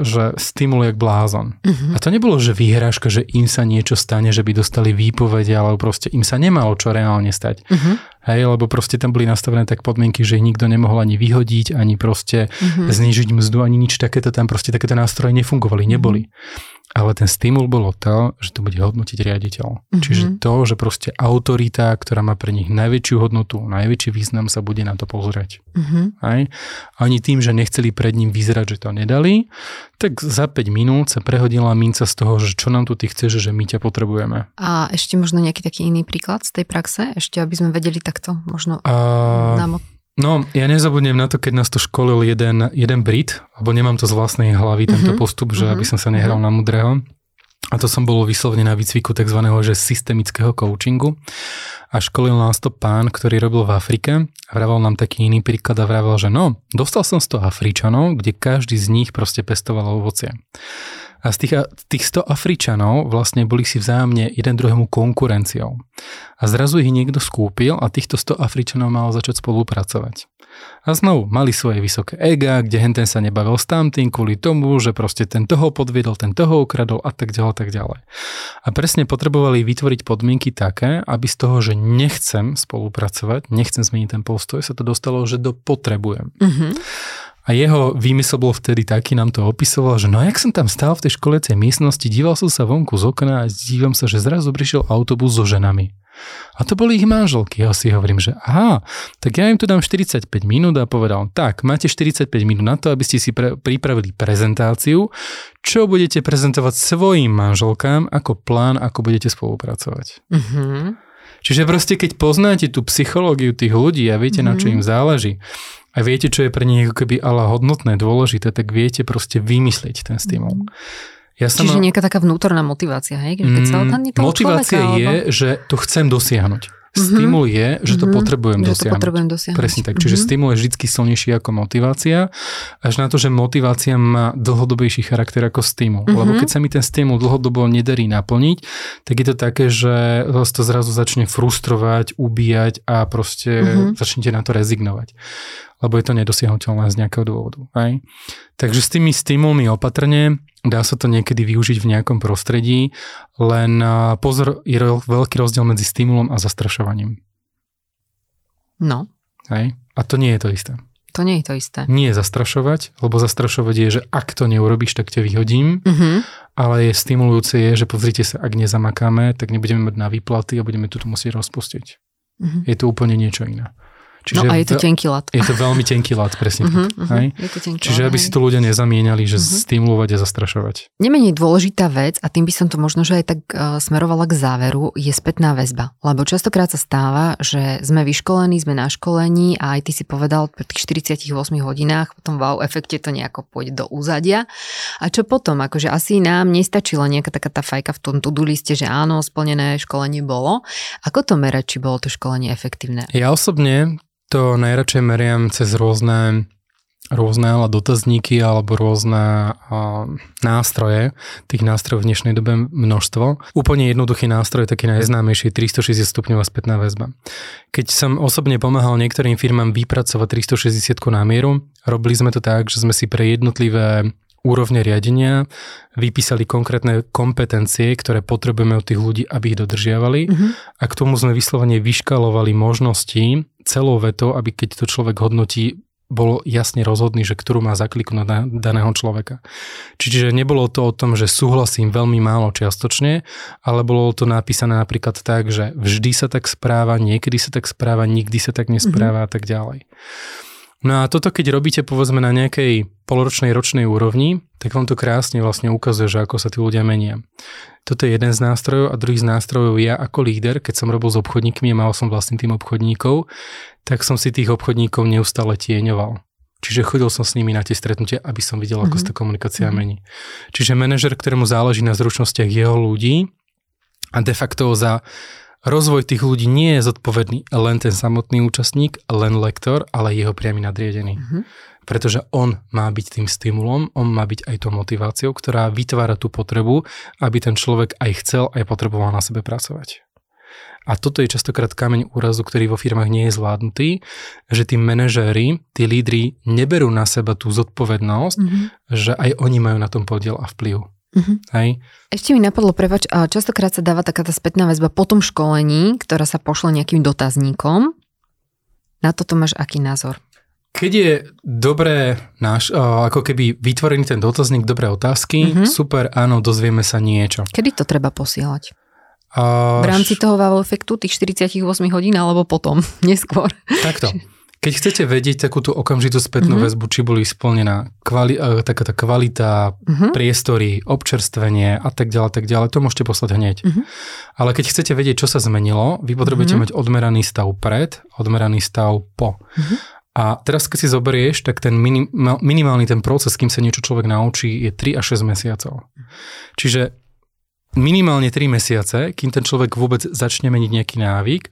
že stimul jak blázon. Uh-huh. A to nebolo, že vyhrážka, že im sa niečo stane, že by dostali výpovede, alebo proste im sa nemalo čo reálne stať. Uh-huh. Hej, lebo proste tam boli nastavené tak podmienky, že ich nikto nemohol ani vyhodiť, ani proste uh-huh. znižiť mzdu, ani nič takéto tam proste takéto nástroje nefungovali, neboli. Uh-huh. Ale ten stimul bolo to, že to bude hodnotiť riaditeľ. Mm-hmm. Čiže to, že proste autorita, ktorá má pre nich najväčšiu hodnotu, najväčší význam, sa bude na to pozrieť. Mm-hmm. Aj? Ani tým, že nechceli pred ním vyzerať, že to nedali, tak za 5 minút sa prehodila minca z toho, že čo nám tu ty chceš, že my ťa potrebujeme. A ešte možno nejaký taký iný príklad z tej praxe, ešte aby sme vedeli takto možno A... nám No, ja nezabudnem na to, keď nás to školil jeden, jeden Brit, lebo nemám to z vlastnej hlavy, tento mm-hmm. postup, že mm-hmm. aby som sa nehral mm-hmm. na mudrého. A to som bol vyslovene na výcviku tzv. Že systemického coachingu. A školil nás to pán, ktorý robil v Afrike. A vravel nám taký iný príklad a vravel, že no, dostal som z toho Afričanov, kde každý z nich proste pestoval ovocie. A z tých, tých 100 Afričanov vlastne boli si vzájomne jeden druhému konkurenciou. A zrazu ich niekto skúpil a týchto 100 Afričanov malo začať spolupracovať. A znovu mali svoje vysoké ega, kde henten sa nebavil s tamtým kvôli tomu, že proste ten toho podviedol, ten toho ukradol a tak ďalej, tak ďalej. A presne potrebovali vytvoriť podmienky také, aby z toho, že nechcem spolupracovať, nechcem zmeniť ten postoj, sa to dostalo, že do potrebujem. Mm-hmm. A jeho výmysel bol vtedy taký, nám to opisoval, že no jak som tam stál v tej školiacej miestnosti, díval som sa vonku z okna a dívam sa, že zrazu prišiel autobus so ženami. A to boli ich manželky. Ja si hovorím, že aha, tak ja im tu dám 45 minút a povedal, tak, máte 45 minút na to, aby ste si pre, pripravili prezentáciu, čo budete prezentovať svojim manželkám ako plán, ako budete spolupracovať. Mm-hmm. Čiže proste, keď poznáte tú psychológiu tých ľudí a viete, mm-hmm. na čo mhm. im záleží, a viete, čo je pre nich ako keby ale hodnotné, dôležité, tak viete proste vymyslieť ten stimul. Ja som Čiže nejaká taká vnútorná motivácia, hej? Keď sa mm, motivácia človeka, je, alebo... že to chcem dosiahnuť. Mm-hmm. Stimul je, že to mm-hmm. potrebujem že dosiahnuť. To potrebujem dosiahnuť. Presne tak. Čiže mm-hmm. stimul je vždy silnejší ako motivácia, až na to, že motivácia má dlhodobejší charakter ako stimul. Mm-hmm. Lebo keď sa mi ten stimul dlhodobo nedarí naplniť, tak je to také, že vás to zrazu začne frustrovať, ubíjať a proste mm-hmm. začnete na to rezignovať lebo je to nedosiahnutelné z nejakého dôvodu. Aj? Takže s tými stimulmi opatrne, dá sa to niekedy využiť v nejakom prostredí, len pozor, je veľký rozdiel medzi stimulom a zastrašovaním. No. Aj? A to nie je to isté. To nie je to isté. Nie zastrašovať, lebo zastrašovať je, že ak to neurobiš, tak ťa vyhodím, uh-huh. ale je stimulujúce je, že pozrite sa, ak nezamakáme, tak nebudeme mať na výplaty a budeme tu musieť rozpustiť. Uh-huh. Je to úplne niečo iné. Čiže no a je to tenký lat. Je to veľmi tenký lat, presne uh-huh, tak. Uh-huh, je to tenký Čiže lat, aby hej. si to ľudia nezamieniali, že uh-huh. stimulovať a zastrašovať. Nemenej dôležitá vec, a tým by som to možno že aj tak uh, smerovala k záveru, je spätná väzba. Lebo častokrát sa stáva, že sme vyškolení, sme na školení a aj ty si povedal, pri tých 48 hodinách potom wow efekte to nejako pôjde do úzadia. A čo potom? Akože asi nám nestačila nejaká taká tá fajka v tom to-do liste, že áno, splnené školenie bolo. Ako to merať, či bolo to školenie efektívne? Ja osobne to najradšej meriam cez rôzne rôzne ale dotazníky alebo rôzne uh, nástroje. Tých nástrojov v dnešnej dobe množstvo. Úplne jednoduchý nástroj, taký najznámejší, 360 stupňová spätná väzba. Keď som osobne pomáhal niektorým firmám vypracovať 360 na mieru, robili sme to tak, že sme si pre jednotlivé úrovne riadenia vypísali konkrétne kompetencie, ktoré potrebujeme od tých ľudí, aby ich dodržiavali uh-huh. a k tomu sme vyslovene vyškalovali možnosti celou vetou, aby keď to človek hodnotí, bolo jasne rozhodný, že ktorú má zakliknúť na daného človeka. Čiže nebolo to o tom, že súhlasím veľmi málo čiastočne, ale bolo to napísané napríklad tak, že vždy sa tak správa, niekedy sa tak správa, nikdy sa tak nespráva mm-hmm. a tak ďalej. No a toto, keď robíte povedzme na nejakej poloročnej, ročnej úrovni, tak vám to krásne vlastne ukazuje, že ako sa tí ľudia menia. Toto je jeden z nástrojov a druhý z nástrojov ja ako líder, keď som robil s obchodníkmi a mal som vlastný tým obchodníkov, tak som si tých obchodníkov neustále tieňoval. Čiže chodil som s nimi na tie stretnutia, aby som videl, ako mm-hmm. sa tá komunikácia mm-hmm. mení. Čiže manažer, ktorému záleží na zručnostiach jeho ľudí a de facto za Rozvoj tých ľudí nie je zodpovedný len ten samotný účastník, len lektor, ale jeho priamy nadriedený. Mm-hmm. Pretože on má byť tým stimulom, on má byť aj tou motiváciou, ktorá vytvára tú potrebu, aby ten človek aj chcel, aj potreboval na sebe pracovať. A toto je častokrát kameň úrazu, ktorý vo firmách nie je zvládnutý, že tí manažéri, tí lídry neberú na seba tú zodpovednosť, mm-hmm. že aj oni majú na tom podiel a vplyv. Uh-huh. Hej. Ešte mi napadlo, prepač, častokrát sa dáva taká tá spätná väzba po tom školení, ktorá sa pošle nejakým dotazníkom. Na toto máš aký názor? Keď je dobré náš, ako keby vytvorený ten dotazník, dobré otázky, uh-huh. super, áno, dozvieme sa niečo. Kedy to treba posielať? A... V rámci toho wow efektu, tých 48 hodín, alebo potom, neskôr? Takto. Keď chcete vedieť takúto okamžitú spätnú mm-hmm. väzbu, či boli splnená kvali, uh, taká tá kvalita, mm-hmm. priestory, občerstvenie a tak ďalej, tak ďalej, to môžete poslať hneď. Mm-hmm. Ale keď chcete vedieť, čo sa zmenilo, vy potrebujete mm-hmm. mať odmeraný stav pred, odmeraný stav po. Mm-hmm. A teraz, keď si zoberieš, tak ten minim, minimálny ten proces, kým sa niečo človek naučí, je 3 až 6 mesiacov. Čiže minimálne 3 mesiace, kým ten človek vôbec začne meniť nejaký návyk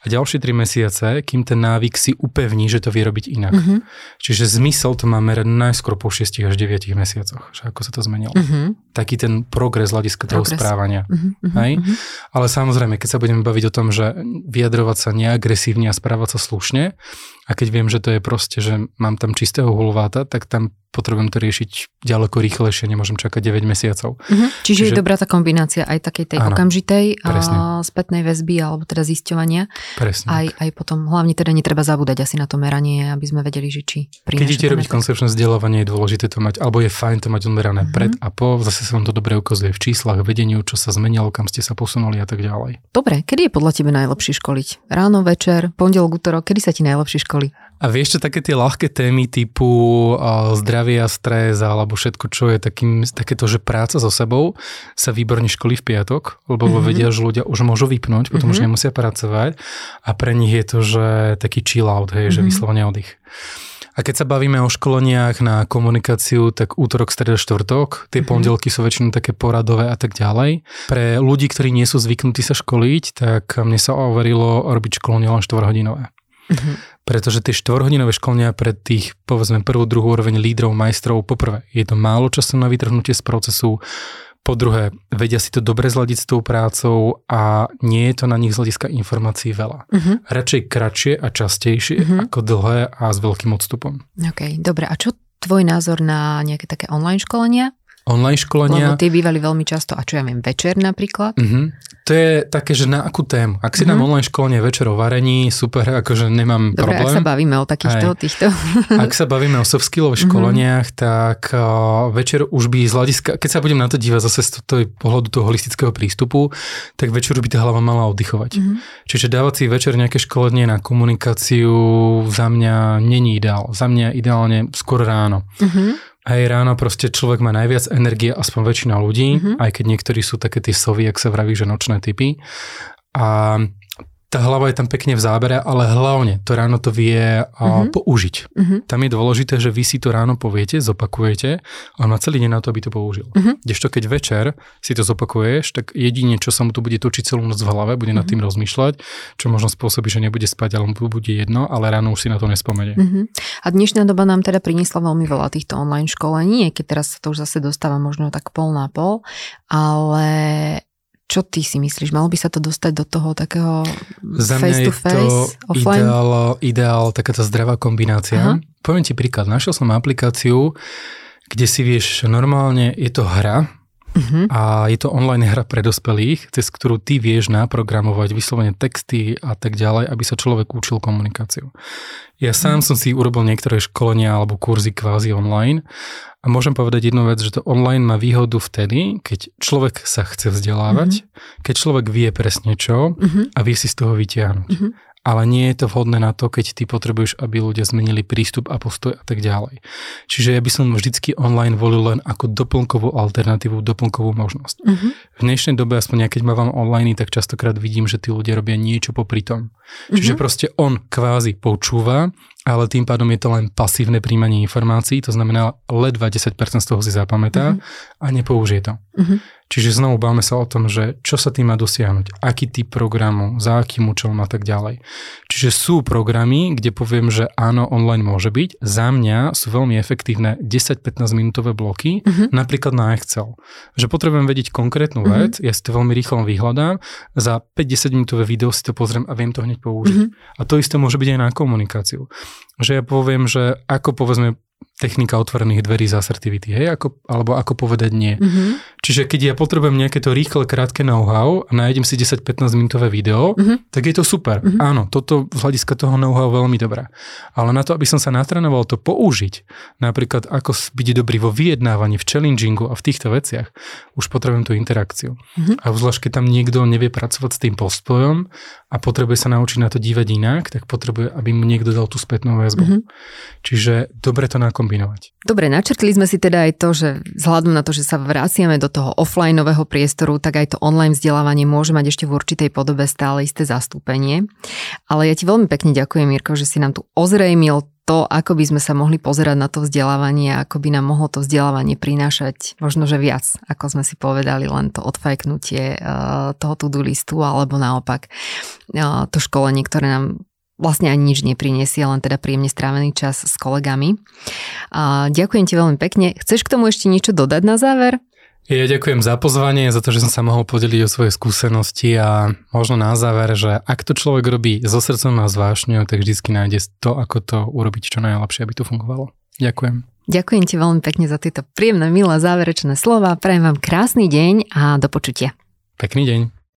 a ďalšie 3 mesiace, kým ten návyk si upevní, že to vie robiť inak. Mm-hmm. Čiže zmysel to má merať najskôr po 6 až 9 mesiacoch, že ako sa to zmenilo. Mm-hmm. Taký ten progres hľadiska toho správania. Mm-hmm. Hej? Mm-hmm. Ale samozrejme, keď sa budeme baviť o tom, že vyjadrovať sa neagresívne a správať sa slušne, a keď viem, že to je proste, že mám tam čistého hulváta, tak tam potrebujem to riešiť ďaleko rýchlejšie, nemôžem čakať 9 mesiacov. Uh-huh. Čiže, Čiže je dobrá tá kombinácia aj takej tej áno, okamžitej a spätnej väzby alebo teda zisťovania. Presne. Aj, aj potom, hlavne teda netreba zabúdať asi na to meranie, aby sme vedeli, že či Keď idete robiť koncepčné vzdelávanie, je dôležité to mať, alebo je fajn to mať odmerané uh-huh. pred a po, zase sa vám to dobre ukazuje v číslach, vedeniu, čo sa zmenilo, kam ste sa posunuli a tak ďalej. Dobre, kedy je podľa teba najlepšie školiť? Ráno, večer, pondelok, útorok, kedy sa ti najlepšie školí? A vieš čo, také tie ľahké témy typu uh, zdravie a stres alebo všetko, čo je takým, takéto, že práca so sebou sa výborne školí v piatok, lebo mm-hmm. vedia, že ľudia už môžu vypnúť, potom mm-hmm. už nemusia pracovať a pre nich je to, že taký chill out, hej, mm-hmm. že vyslovene oddych. A keď sa bavíme o školeniach na komunikáciu, tak útorok, streda, štvrtok, tie mm-hmm. pondelky sú väčšinou také poradové a tak ďalej. Pre ľudí, ktorí nie sú zvyknutí sa školiť, tak mne sa overilo robiť školenie len 4 hodinové. Mm-hmm. Pretože tie štvorhodinové školenia pre tých, povedzme, prvú, druhú úroveň lídrov, majstrov, poprvé, je to málo času na vytrhnutie z procesu, po druhé, vedia si to dobre zladiť s tou prácou a nie je to na nich z hľadiska informácií veľa. Uh-huh. Radšej kratšie a častejšie uh-huh. ako dlhé a s veľkým odstupom. OK, dobre. A čo tvoj názor na nejaké také online školenia? Online školenia. Lebo tie bývali veľmi často, a čo ja viem, večer napríklad. Uh-huh to je také, že na akú tému. Ak si mm-hmm. dám online školenie večer o varení, super, akože nemám Dobre, problém. ak sa bavíme o takýchto, Aj. týchto. Ak sa bavíme o soft skillových mm-hmm. školeniach, tak uh, večer už by z hľadiska, keď sa budem na to dívať zase z toho pohľadu toho holistického prístupu, tak večer by tá hlava mala oddychovať. Mm-hmm. Čiže dávať si večer nejaké školenie na komunikáciu za mňa není ideál. Za mňa ideálne skôr ráno. Mm-hmm. Hej, ráno proste človek má najviac energie, aspoň väčšina ľudí, mm-hmm. aj keď niektorí sú také tie sovy, ak sa vraví, že nočné typy. A tá hlava je tam pekne v zábere, ale hlavne to ráno to vie uh-huh. použiť. Uh-huh. Tam je dôležité, že vy si to ráno poviete, zopakujete a on má celý deň na to, aby to použil. Uh-huh. Kdežto keď večer si to zopakuješ, tak jedine, čo sa mu tu bude točiť celú noc v hlave, bude uh-huh. nad tým rozmýšľať, čo možno spôsobí, že nebude spať, ale mu bude jedno, ale ráno už si na to nespomenie. Uh-huh. A dnešná doba nám teda priniesla veľmi veľa týchto online školení, keď teraz sa to už zase dostáva možno tak pol na pol, ale čo ty si myslíš? Malo by sa to dostať do toho takého Za face to face, to offline? Ideál, ideál takáto zdravá kombinácia. Aha. Poviem ti príklad. Našiel som aplikáciu, kde si vieš, normálne je to hra, Uh-huh. A je to online hra pre dospelých, cez ktorú ty vieš naprogramovať vyslovene texty a tak ďalej, aby sa človek učil komunikáciu. Ja sám uh-huh. som si urobil niektoré školenia alebo kurzy kvázi online a môžem povedať jednu vec, že to online má výhodu vtedy, keď človek sa chce vzdelávať, uh-huh. keď človek vie presne čo uh-huh. a vie si z toho vytiahnuť. Uh-huh ale nie je to vhodné na to, keď ty potrebuješ, aby ľudia zmenili prístup a postoj a tak ďalej. Čiže ja by som vždycky online volil len ako doplnkovú alternatívu, doplnkovú možnosť. Uh-huh. V dnešnej dobe, aspoň ja keď mám online, tak častokrát vidím, že tí ľudia robia niečo popri tom. Čiže uh-huh. proste on kvázi počúva, ale tým pádom je to len pasívne príjmanie informácií, to znamená ledva 10% z toho si zapamätá uh-huh. a nepoužije to. Uh-huh. Čiže znovu báme sa o tom, že čo sa tým má dosiahnuť, aký typ programu, za akým účelom a tak ďalej. Čiže sú programy, kde poviem, že áno, online môže byť. Za mňa sú veľmi efektívne 10-15 minútové bloky, uh-huh. napríklad na Excel. Že potrebujem vedieť konkrétnu uh-huh. vec, ja si to veľmi rýchlo vyhľadám, za 5-10 minútové video si to pozriem a viem to hneď použiť. Uh-huh. A to isté môže byť aj na komunikáciu. Že ja poviem, že ako povedzme technika otvorených dverí z assertivity, hej, ako, alebo ako povedať nie. Mm-hmm. Čiže keď ja potrebujem nejaké to rýchle, krátke know-how a nájdem si 10-15 minútové video, mm-hmm. tak je to super. Mm-hmm. Áno, toto z hľadiska toho know-how veľmi dobré. Ale na to, aby som sa natrenoval to použiť, napríklad ako byť dobrý vo vyjednávaní, v challengingu a v týchto veciach, už potrebujem tú interakciu. Mm-hmm. A zvlášť, keď tam niekto nevie pracovať s tým postojom a potrebuje sa naučiť na to dívať inak, tak potrebuje, aby mu niekto dal tú spätnú väzbu. Mm-hmm. Čiže dobre to nakombinovať. Dobre, načrtli sme si teda aj to, že vzhľadom na to, že sa vraciame do toho offlineového priestoru, tak aj to online vzdelávanie môže mať ešte v určitej podobe stále isté zastúpenie. Ale ja ti veľmi pekne ďakujem, Mirko, že si nám tu ozrejmil to, ako by sme sa mohli pozerať na to vzdelávanie, ako by nám mohlo to vzdelávanie prinášať možno, že viac, ako sme si povedali, len to odfajknutie uh, toho to-do listu, alebo naopak uh, to školenie, ktoré nám vlastne ani nič nepriniesie, len teda príjemne strávený čas s kolegami. A ďakujem ti veľmi pekne. Chceš k tomu ešte niečo dodať na záver? Ja ďakujem za pozvanie, za to, že som sa mohol podeliť o svoje skúsenosti a možno na záver, že ak to človek robí so srdcom a s vášňou, tak vždy nájde to, ako to urobiť čo najlepšie, aby to fungovalo. Ďakujem. Ďakujem ti veľmi pekne za tieto príjemné, milé záverečné slova. Prajem vám krásny deň a do počutia. Pekný deň.